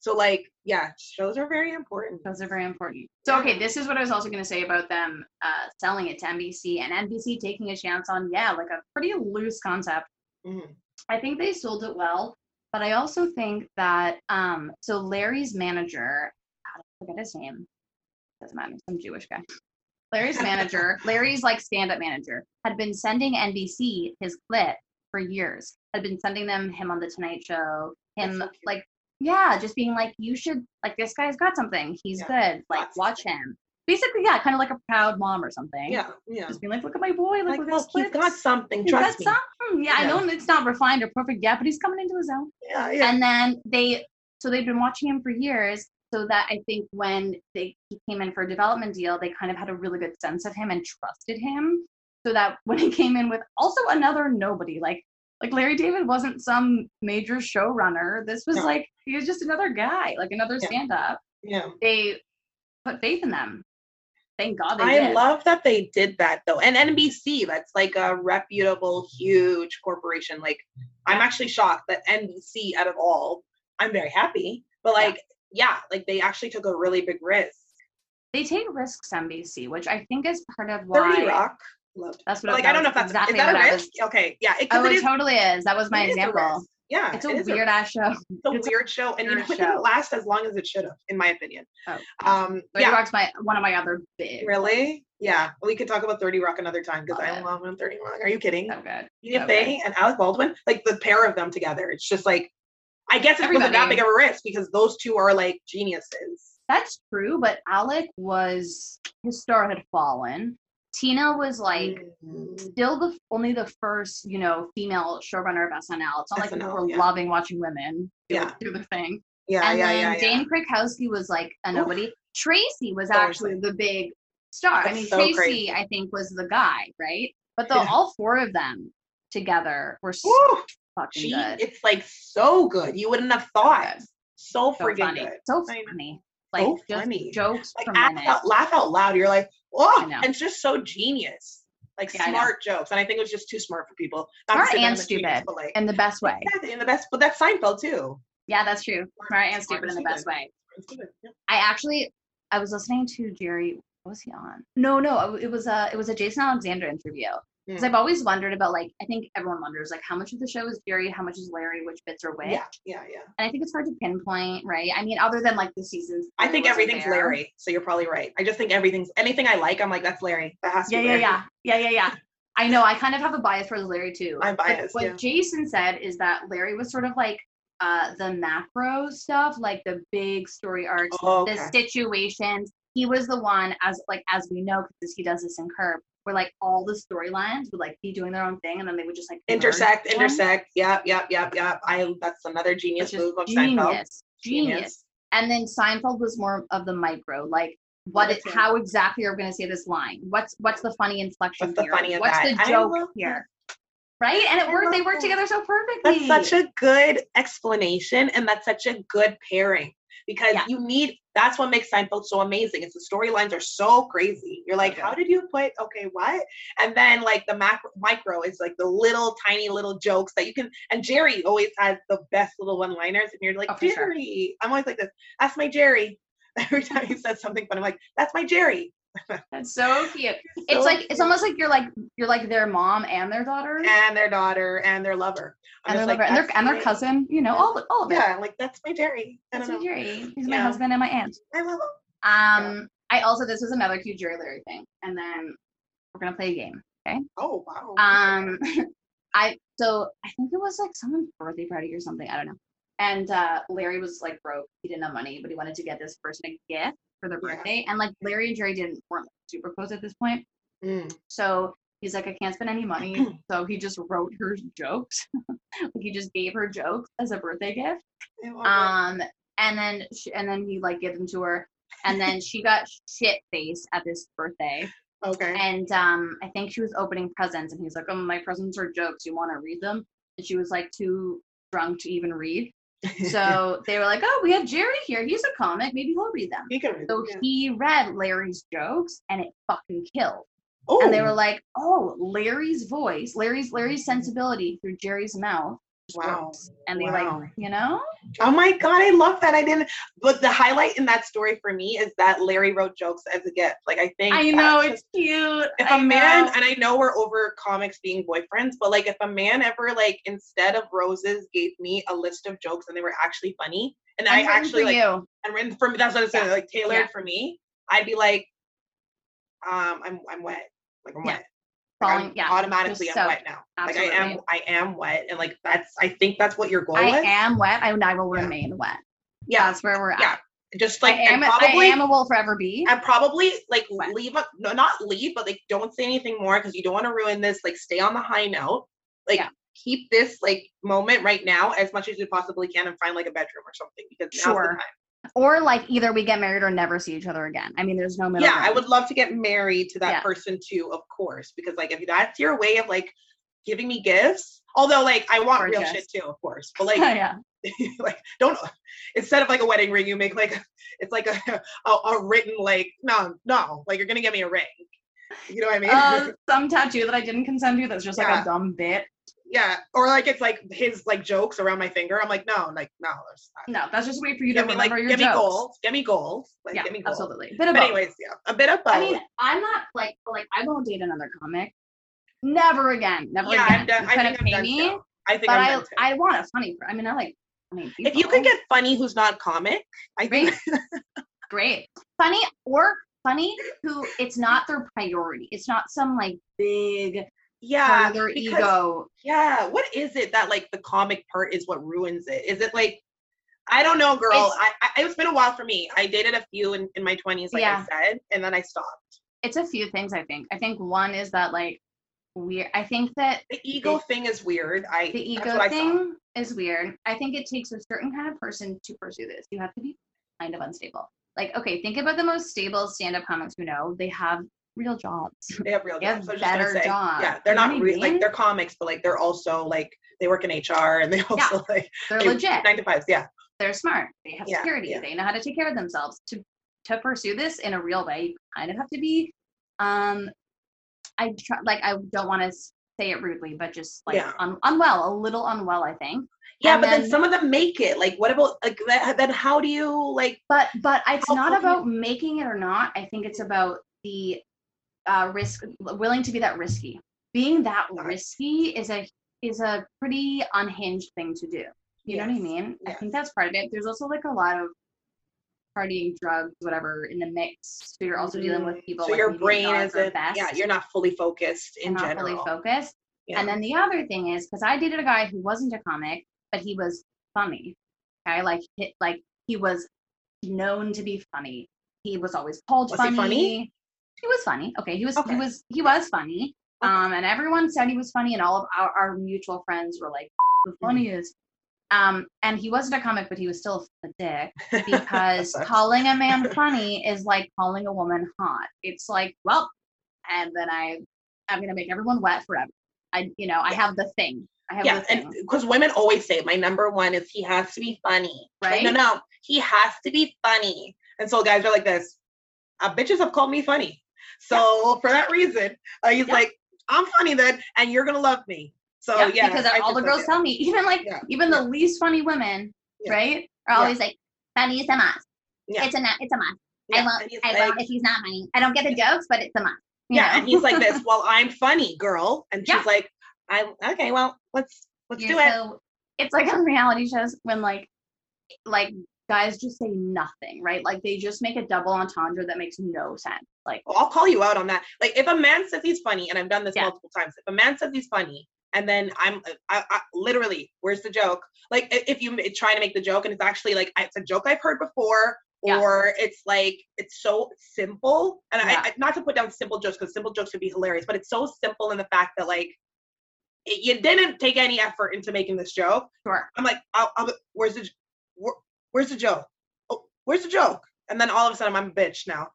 So like, yeah, shows are very important. Those are very important. So okay, this is what I was also going to say about them uh, selling it to NBC and NBC taking a chance on yeah, like a pretty loose concept. Mhm. I think they sold it well, but I also think that um, so Larry's manager, I forget his name, doesn't matter, some Jewish guy. Larry's manager, Larry's like stand-up manager, had been sending NBC his clip for years. Had been sending them him on the Tonight Show, him so like yeah, just being like you should like this guy's got something. He's Yeah, good. Like watch him. Basically, yeah, kind of like a proud mom or something. Yeah, yeah. Just being like, look at my boy, like, Like, look at look, his he's got something. He's Trust got me. something. Yeah, I know it's not refined or perfect yet, but he's coming into his own. Yeah, yeah. And then they, so they've been watching him for years. So that I think when they he came in for a development deal, they kind of had a really good sense of him and trusted him. So that when he came in with also another nobody, like like Larry David wasn't some major showrunner. This was No. like he was just another guy, like another Yeah. stand-up. yeah. They put faith in them. Thank God they I did. love that they did that though. And NBC, that's like a reputable, huge corporation. Like, I'm actually shocked that NBC, out of all, I'm very happy. But like, yeah, like they actually took a really big risk. they take risks NBC, which I think is part of why. 30 Rock, loved. That's what like, that I don't know if that's exactly is that a risk? was- Okay, yeah, it, Oh, it it is- totally is. That was my a example. Yeah, It's a it weird ass show. It's a it's a weird show, and you know, weird it didn't show. last as long as it should have, in my opinion. Oh. Um, 30 yeah, Rock's my one of my other big. really, yeah. We could talk about Thirty Rock another time because I love. Thirty Rock. Are you kidding? So good. Tina so Fey and Alec Baldwin, like the pair of them together, it's just like, I guess it wasn't that big of a risk because those two are like geniuses. That's true, but Alec was his star had fallen. Tina was like Mhm. still the only the first, you know, female showrunner of SNL. It's not like people were yeah. loving watching women do, Yeah. do the thing. yeah, and yeah, then yeah, yeah. Jane Krakowski was like a Oof. nobody. Tracy was So actually the big star. I mean, so Tracy, crazy. I think, was the guy, right? But the Yeah. all four of them together were so Woo! Fucking She, good. it's like so good. You wouldn't have thought. So So freaking funny. good. So funny. Like So just funny. jokes Like out, laugh out loud. You're like, oh, and it's just so genius. Like Yeah, smart jokes. And I think it was just too smart for people. Not Smart and I'm genius, stupid. but like, in the best way. exactly, in the best, but that's Seinfeld too. Yeah, that's true. Smart and Smart stupid in the best way. Yeah. I actually, I was listening to Jerry. What was he on? No, no, it was a it was a Jason Alexander interview. Because Mm. I've always wondered about like I think everyone wonders like how much of the show is Jerry, how much is Larry, which bits are which. Yeah, yeah, yeah. And I think it's hard to pinpoint, right? I mean, other than like the seasons. I think everything's there. Larry. So you're probably right. I just think everything's anything I like. I'm like that's Larry. That has to Yeah, be yeah, Larry. yeah, yeah, yeah, yeah. I know. I kind of have a bias towards Larry too. I'm But biased, What yeah. Jason said is that Larry was sort of like uh the macro stuff, like the big story arcs, Oh, the situations. He was the one as like as we know because he does this in Curb, where like all the storylines would like be doing their own thing, and then they would just like intersect, intersect. Yep, yep, yep, yep. I that's another genius move of Seinfeld. genius, genius. And then Seinfeld was more of the micro, like what it, What's how exactly are we going to say this line? What's what's the funny inflection What's the here? funny in what's that? the joke here? Right? And it worked. They worked together so perfectly. That's such a good explanation and that's such a good pairing because Yeah. you need that's what makes Seinfeld so amazing. It's the storylines are so crazy. You're like, Okay. how did you put okay, what? And then like the macro micro is like the little tiny little jokes that you can and Jerry always has the best little one-liners and you're like, Oh, for sure. Jerry. I'm always like this, that's my Jerry. Every time he says something fun, I'm like, that's my Jerry. That's so cute. So It's like it's almost like you're like you're like their mom and their daughter and their daughter and their lover. I'm and their like, lover and their and their cousin. You know, all all of it. Yeah, like that's my Jerry. I That's my. Jerry. He's my husband and my aunt. I love him. Um, I also this was another cute Jerry Larry thing, and then we're gonna play a game. Okay. Oh wow. Um, I so I think it was like someone's birthday party or something. I don't know. And uh, Larry was like broke. He didn't have money, but he wanted to get this person a gift for their Yeah. birthday. And like Larry and Jerry didn't weren't super close at this point. Mm. So he's like, I can't spend any money. so he just wrote her jokes. like he just gave her jokes as a birthday gift. Um, and then she, and then he like gave them to her. And then she got shit faced at this birthday. Okay. And um, I think she was opening presents, and he's like, "Oh, my presents are jokes. You want to read them?" And she was like too drunk to even read. So they were like, "Oh, we have Jerry here. He's a comic. Maybe he'll read them." he can read So yeah. he read Larry's jokes, and it fucking killed. oh, And they oh. were like, "Oh, Larry's voice, Larry's Larry's sensibility through Jerry's mouth." Wow. works." And they Wow. like, you know, oh my god, I love that. I didn't. But the highlight in that story for me is that Larry wrote jokes as a gift. Like I think I know it's cute. if I a man know. and I know we're over comics being boyfriends, but like if a man ever like instead of roses gave me a list of jokes and they were actually funny, and And I actually like you. and written for me, that's what I said, Yeah. like tailored Yeah. for me, I'd be like, um, I'm I'm wet, like I'm Yeah. wet. Like, I'm yeah, automatically I'm soaked. wet now. Absolutely. Like I am I am wet, and like that's I think that's what your goal is. I is. am wet. I, I will Yeah. remain wet. yeah, That's where we're at. yeah. Just like I am. probably I am a will forever be. and probably like Wet. leave a, no not leave but like don't say anything more because you don't want to ruin this like stay on the high note like Yeah. keep this like moment right now as much as you possibly can and find like a bedroom or something because now's Sure. the time or like either we get married or never see each other again. I mean, there's no middle. yeah i would love to get married to that Yeah. person too of course because like if that's your way of like giving me gifts although like i want real shit too of course but like yeah. like don't instead of like a wedding ring you make like it's like a, a, a written like no no like you're gonna get me a ring you know what i mean Uh, some tattoo that I didn't consent to. That's just like Yeah. a dumb bit. Yeah, or like it's like his like jokes around my finger. I'm like, no, like no, there's not. No, that's just a way for you to Give me like, remember your give me jokes. goals, give me goals, like Yeah, give me goals. absolutely. Bit But of both. anyways, yeah, a bit of both. I mean, I'm not like like I won't date another comic. Never again. Never yeah, again. I'm done. You I couldn't think I'm pay done me, too. I think but I'm I too. I want a funny. per- I mean, I like funny people. if you could get funny who's not comic, I think great, funny or funny who it's not their priority. It's not some like big part yeah, their because- ego. Yeah, what is it that like the comic part is what ruins it? Is it like I don't know, girl. It's- I, I it's been a while for me. I dated a few in, in my twenties, like Yeah. I said, and then I stopped. It's a few things. I think. I think one is that like we. I think that The ego thing is weird. I the ego what I saw. thing is weird. I think it takes a certain kind of person to pursue this. You have to be kind of unstable. Like, okay, think about the most stable stand-up comics you know. They have real jobs. They have real They jobs. I was just gonna better say, jobs. Yeah, they're You not I re- like they're comics, but like they're also like they work in HR and they also like They're they- legit. nine to fives. Yeah, They're smart. They have Yeah, security. yeah. They know how to take care of themselves. To to pursue this in a real way, you kind of have to be. Um, I try, like I don't want to say it rudely, but just like Yeah. un- unwell, a little unwell, I think. yeah, And but then, then- some of them make it. Like, what about like that? Then how do you like? but but it's not about making it or not i think it's about the uh risk willing to be that risky being that risky is a is a pretty unhinged thing to do you know what i Yes, mean i think that's part of it there's also like a lot of partying drugs whatever in the mix so you're also dealing with people Mm, So like your brain is best Yeah, you're not fully focused in not general. fully focused Yeah. and then the other thing is because I dated a guy who wasn't a comic, but he was funny. Okay, like he, like he was known to be funny. He was always called Was funny. funny? He was funny. Okay, he was Okay. he was he was funny. Okay. Um, and everyone said he was funny, and all of our, our mutual friends were like, "The funniest." Um, and he wasn't a comic, but he was still a dick because calling a man funny is like calling a woman hot. It's like, well, and then I, I'm gonna make everyone wet forever. I, you know, I have the thing. I have yeah, and because women always say my number one is he has to be funny. Like, Right? no, no, he has to be funny. And so guys are like this. Uh, bitches have called me funny. So for that reason, uh, he's Yeah. like, I'm funny then, and you're gonna love me. So yeah, yeah, because all the girls like tell me, even like even the least funny women, right, are always like, "Funny is a must. Yeah. It's a it's a must. I won't I like- won't if he's not funny. I don't get the jokes, but it's a must." You yeah, know? and he's like this. Well, I'm funny, girl, and she's like, I okay, well, let's let's do it. so- it's like on reality shows when like like guys just say nothing, right? Like they just make a double entendre that makes no sense. Like I'll call you out on that. Like if a man says he's funny, and I've done this Yeah. multiple times, if a man says he's funny, and then I'm uh, I, I literally, where's the joke? Like if you m- try to make the joke, and it's actually like it's a joke I've heard before, Yeah. or it's like it's so simple. And Yeah. I, I not to put down simple jokes because simple jokes would be hilarious, but it's so simple in the fact that like it, you didn't take any effort into making this joke. sure. I'm like, I'll, I'll, where's the, where, where's the joke? Oh, where's the joke? And then all of a sudden, I'm a bitch now.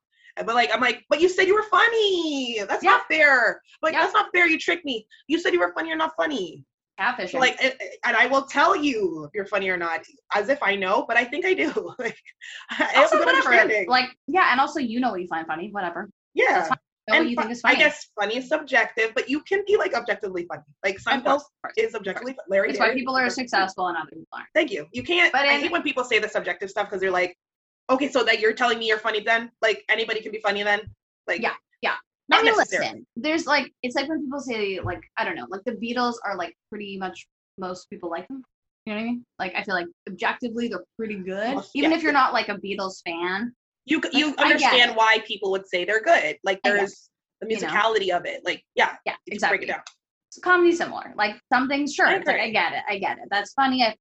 But like, I'm like, but you said you were funny. That's Yeah. not fair. Like, Yeah. that's not fair. You tricked me. You said you were funny. You're not funny. Catfishing. So like, and, and I will tell you if you're funny or not, as if I know, but I think I do. like, I have a also, whatever. Like, yeah, and also you know what you find funny, whatever. yeah. Know And fu- I guess funny is subjective, but you can be like objectively funny. Like Seinfeld course, of course. is objectively funny. Larry It's why people are successful and other people aren't. Thank you. You can't. But I in- hate when people say the subjective stuff because they're like, okay, so that you're telling me you're funny then? Like anybody can be funny then? Like Yeah, yeah. Not I mean, listen, there's like, it's like when people say, like, I don't know, like the Beatles are like pretty much most people like them. You know what I mean? Like, I feel like objectively they're pretty good. Well, Even yeah. if you're not like a Beatles fan. You c- you Like, understand why people would say they're good. Like there's the You know. musicality of it. Like yeah, Yeah, exactly. break it down. So comedy's similar. Like some things, sure. I like. I get it. I get it. That's funny. I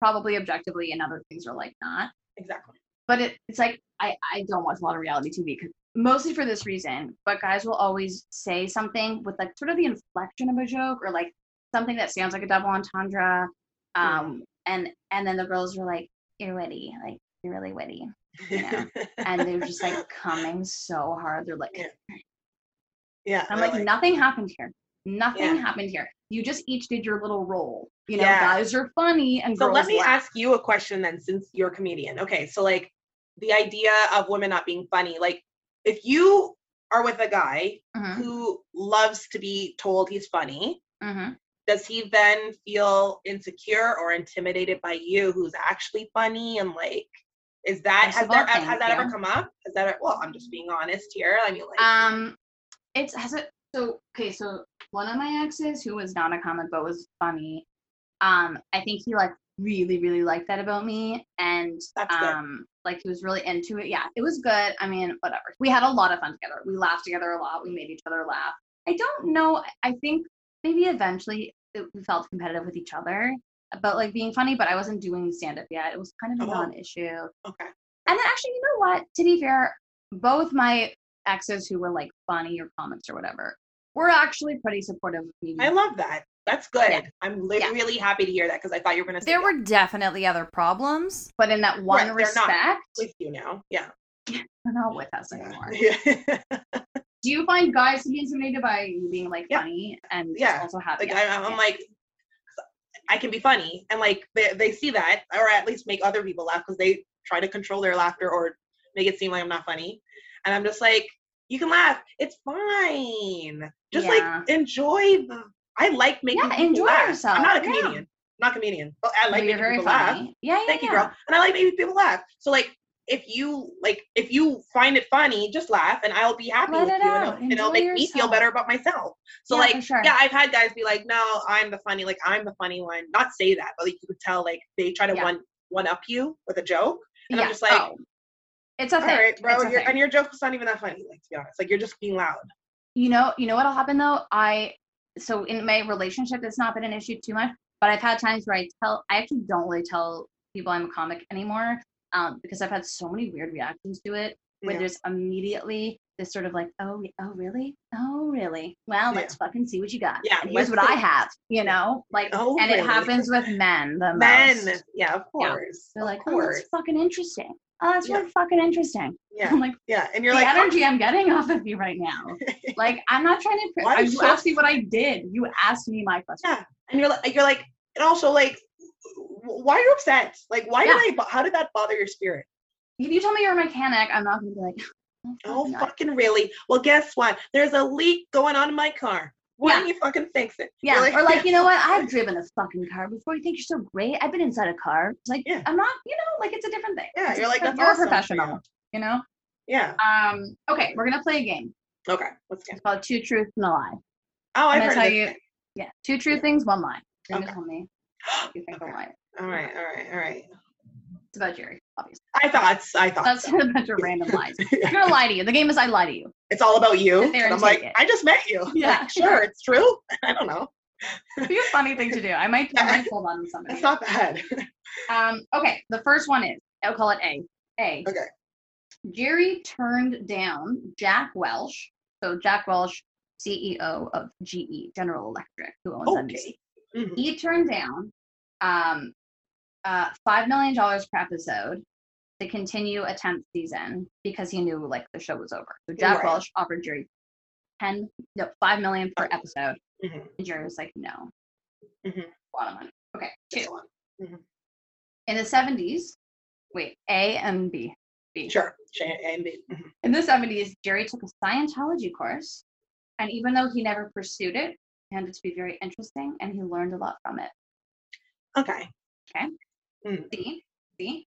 probably objectively, and other things are like not. Exactly. But it, it's like I, I don't watch a lot of reality TV mostly for this reason. But guys will always say something with like sort of the inflection of a joke or like something that sounds like a double entendre. Um, and and then the girls are like, "You're witty, like you're really witty," you know? and they're just like coming so hard. They're like, Yeah. yeah. I'm they're like, nothing happened here. Nothing Yeah. happened here. You just each did your little role. You know, Yeah. guys are funny and So let me laugh. ask you a question then, since you're a comedian. Okay, so like the idea of women not being funny, like if you are with a guy Mhm, who loves to be told he's funny, mhm. does he then feel insecure or intimidated by you who's actually funny and like is that has there has thank that ever come up has that well i'm just being honest here i mean like Um, it's has it. So okay, so one of my exes who was not a comic but was funny. Um, I think he like really really liked that about me, and um, like he was really into it. Yeah, it was good. I mean, whatever. We had a lot of fun together. We laughed together a lot. We made each other laugh. I don't know. I think maybe eventually it, we felt competitive with each other about like being funny, but I wasn't doing stand up yet. It was kind of a Oh. non-issue. okay And then actually, you know what? To be fair, both my exes who were like funny or comics or whatever were actually pretty supportive of me. i love that that's good Yeah. i'm li- Yeah. really happy to hear that because i thought you were going to say There that were definitely other problems. but in that one Right, they're not. respect, with you now yeah they're not with us anymore. yeah Do you find guys to be intimidated by you being like Yeah. funny and Yeah. also happy? like I, i'm like i can be funny and like they, they see that or at least make other people laugh because they try to control their laughter or make it seem like i'm not funny and i'm just like you can laugh it's fine just Yeah. like enjoy the i like making Yeah, people enjoy laugh. yourself, i'm not a yeah. comedian I'm not a comedian but i like making people laugh. Yeah, yeah. thank you girl and i like making people laugh so like if you like if you find it funny just laugh and i'll be happy Let with it you out. and it'll, and it'll Enjoy make me feel better about myself so Yeah, like sure. yeah i've had guys be like no i'm the funny like i'm the funny one not say that but like you could tell like they try to Yeah. one one up you with a joke and yeah. i'm just like oh. it's a all thing. right bro It's a you're, thing. and your joke's not even that funny like to be honest like you're just being loud you know you know what'll happen though i so in my relationship it's not been an issue too much But I've had times where I tell, I actually don't really tell people I'm a comic anymore um, because I've had so many weird reactions to it where Yeah. there's immediately this sort of like, oh, oh, really? Oh, really? Well, Yeah. let's fucking see what you got. Yeah, And here's what I have, you know? Like, Oh, and it happens with men the Men, most. yeah, of Yeah. course. They're of like, oh, course. that's fucking interesting. Oh, that's Yeah. really fucking interesting. yeah, I'm like, yeah, and you're like the like, oh energy I'm getting off of you right now. Like, I'm not trying to. Why I- you asked me what I did. You asked me my question. yeah, and you're like, you're like, and also like, why are you upset? Like, why Yeah. did I? How did that bother your spirit? If you tell me you're a mechanic, I'm not gonna be like, Oh, oh God." fucking really? Well, guess what? There's a leak going on in my car. Why Yeah. don't you fucking fix it? Yeah, You're or like, you know what? I've driven a fucking car before. You think you're so great? I've been inside a car. Like, Yeah. I'm not. You know, like it's a different thing. Yeah, It's you're like, that's you're awesome a professional. you. You know. yeah. Um. Okay, we're gonna play a game. Okay. Let's get. It's called Two Truths and a Lie. Oh, I've I'm heard gonna tell you. Yeah, two true things, one lie. You're Okay. tell me you think Okay. the lie. All right. All right. All right. It's about Jerry, obviously. I thought. I thought. That's so. a bunch of random lies. Yeah. I'm gonna lie to you. The game is I lie to you. It's all about you. And I'm like, it. I just met you. Yeah. Like, sure, it's true. I don't know. It'd be a funny thing to do. I might, I might hold on to somebody. It's not bad. Um, okay, the first one is I'll call it A. A. Okay. Jerry turned down Jack Welch. So Jack Welch, CEO of GE, General Electric, who owns NBC. Okay. Mhm. He turned down um, uh, five million dollars per episode to continue a tenth season because he knew like the show was over. So Jack Right. Welch offered Jerry ten, no, five million per episode, Mhm. and Jerry was like, no, Mhm. a lot of money. Okay, two. One. In the 70s, wait, A and B. B. Sure. Shay- and B. Mhm. In the 70s, Jerry took a Scientology course, and even though he never pursued it, he found it to be very interesting, and he learned a lot from it. Okay. Okay. C. C.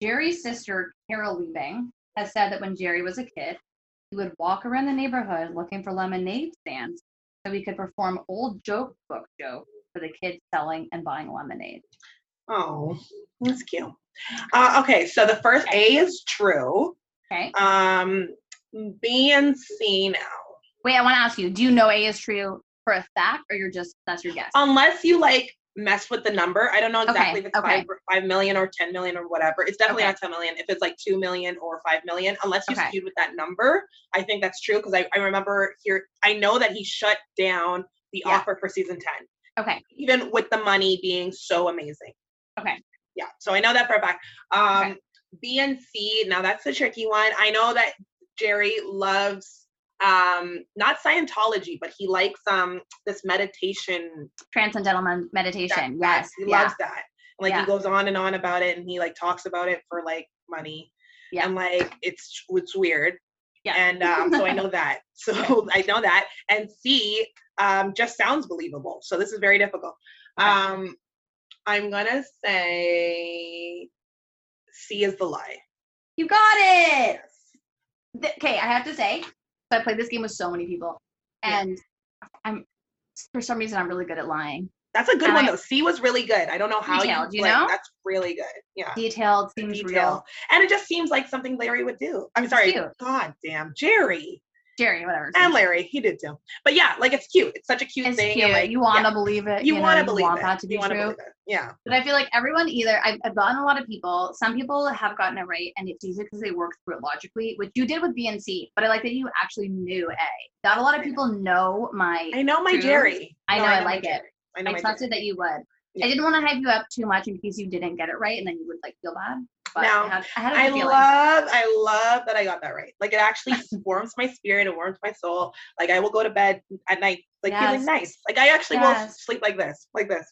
Jerry's sister, Carol Liebling, has said that when Jerry was a kid, he would walk around the neighborhood looking for lemonade stands so he could perform old joke book jokes for the kids selling and buying lemonade. Oh, that's cute. Uh, okay, so the first A is true. Okay. Um, B and C now. Wait, I want to ask you: Do you know A is true for a fact, or you're just that's your guess? Unless you like mess with the number, I don't know exactly if it's okay. five, five million or ten million or whatever. It's definitely Okay. not ten million. If it's like two million or five million, unless you Okay. skewed with that number, I think that's true because I, I remember here. I know that he shut down the Yeah. offer for season ten, Okay. even with the money being so amazing. Okay. Yeah, so I know that for a fact. Um, Okay. B and C. Now that's the tricky one. I know that Jerry loves um not Scientology, but he likes um this meditation. Transcendental meditation. that- yes. he yeah. loves that. Like Yeah. he goes on and on about it, and he like talks about it for like money. Yeah. And like it's it's weird. Yeah. And um, so I know that. So I know that. And C um just sounds believable. So this is very difficult. Okay. Um I'm gonna say C is the lie. You got it. Yes. Okay, I have to say, so I played this game with so many people, Yeah. and I'm for some reason I'm really good at lying. That's a good And one I- though. C was really good. I don't know how Detailed, you, you like, know? That's really good. Yeah. Detailed seems Detail. real. And it just seems like something Larry would do. I'm sorry. God damn. Jerry. Jerry, whatever. And Larry. He did too. But yeah, like it's cute. It's such a cute It's thing. cute. Like you want to yeah, believe it. you, know, want to believe want it. that to be you true. Yeah. But I feel like everyone either I've, I've gotten a lot of people. Some people have gotten it right, and it's easy because they work through it logically, which you did with B and C. But I like that you actually knew A. Not a lot of I know. people know my. I know my True. Jerry. I No, know, I my like it. I know I trusted Jerry. that you would. Yeah. I didn't want to hype you up too much in case you didn't get it right, and then you would like feel bad. But No, I had, I had a I feeling. love, I love that I got that right. Like it actually warms my spirit, it warms my soul. Like I will go to bed at night, like Yes. feeling nice. Like I actually will sleep like this, like this,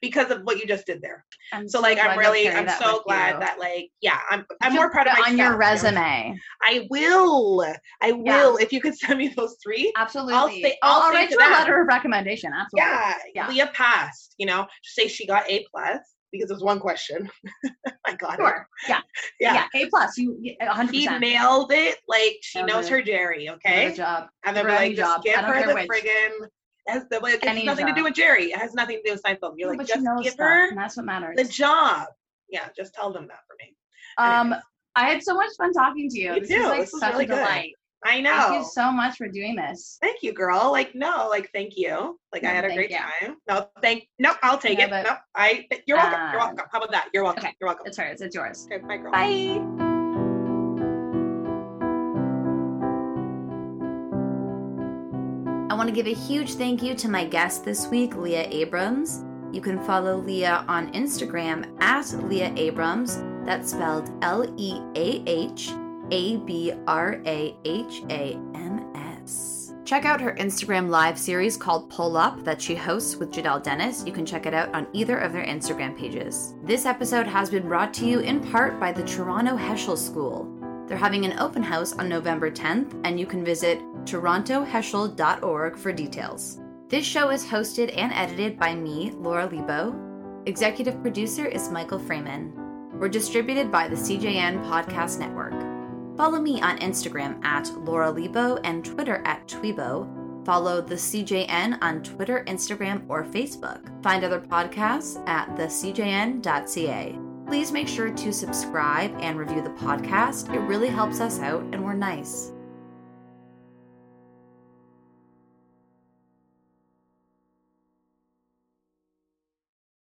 because of what you just did there. I'm So like glad I'm really, I'm so glad you. that like yeah, I'm I'm more proud of myself. on your you resume. I will, I will. If you could send me those three, Absolutely. say- I'll, I'll I'll say write you a letter of recommendation. Absolutely. yeah, Yeah. Leah passed. You know, just say she got A plus because it was one question. I got it. Sure. Yeah. Yeah. Yeah. A plus. You you- a hundred He percent. nailed it. Like she Nailed knows it. her Jerry. Okay. Good job. And they're any like, just job. give I don't her care the which. friggin' it has, the, it has Any nothing job. to do with Jerry. It has nothing to do with Seinfeld. You're like, but just you give stuff, her and that's what matters. the job. Yeah, just tell them that for me. um, Anyways. I had so much fun talking to you. Me this too. was like This was such really a good. delight. I know. Thank you so much for doing this. Thank you, girl. Like, no, like, thank you. Like, I had a great you. time. No, thank. No, I'll take Yeah, it. but- No, I. You're welcome. you're Uh, welcome. How about that? You're welcome. okay. You're welcome. It's hers. It's yours. Okay, bye, girl. Bye. I want to give a huge thank you to my guest this week, Leah Abrahams. You can follow Leah on Instagram at Leah Abrahams. That's spelled L E A H A B R A H A M S. Check out her Instagram live series called Pull Up that she hosts with Jadelle Dennis. You can check it out on either of their Instagram pages. This episode has been brought to you in part by the Toronto Heschel School. They're having an open house on November 10th, and you can visit torontoheschel.org for details. This show is hosted and edited by me, Laura Leibow. Executive producer is Michael Freeman. We're distributed by the CJN Podcast Network. Follow me on Instagram at Laura Leibow and Twitter at Tweibow. Follow the CJN on Twitter, Instagram, or Facebook. Find other podcasts at thecjn.ca. Please make sure to subscribe and review the podcast. It really helps us out, and we're nice.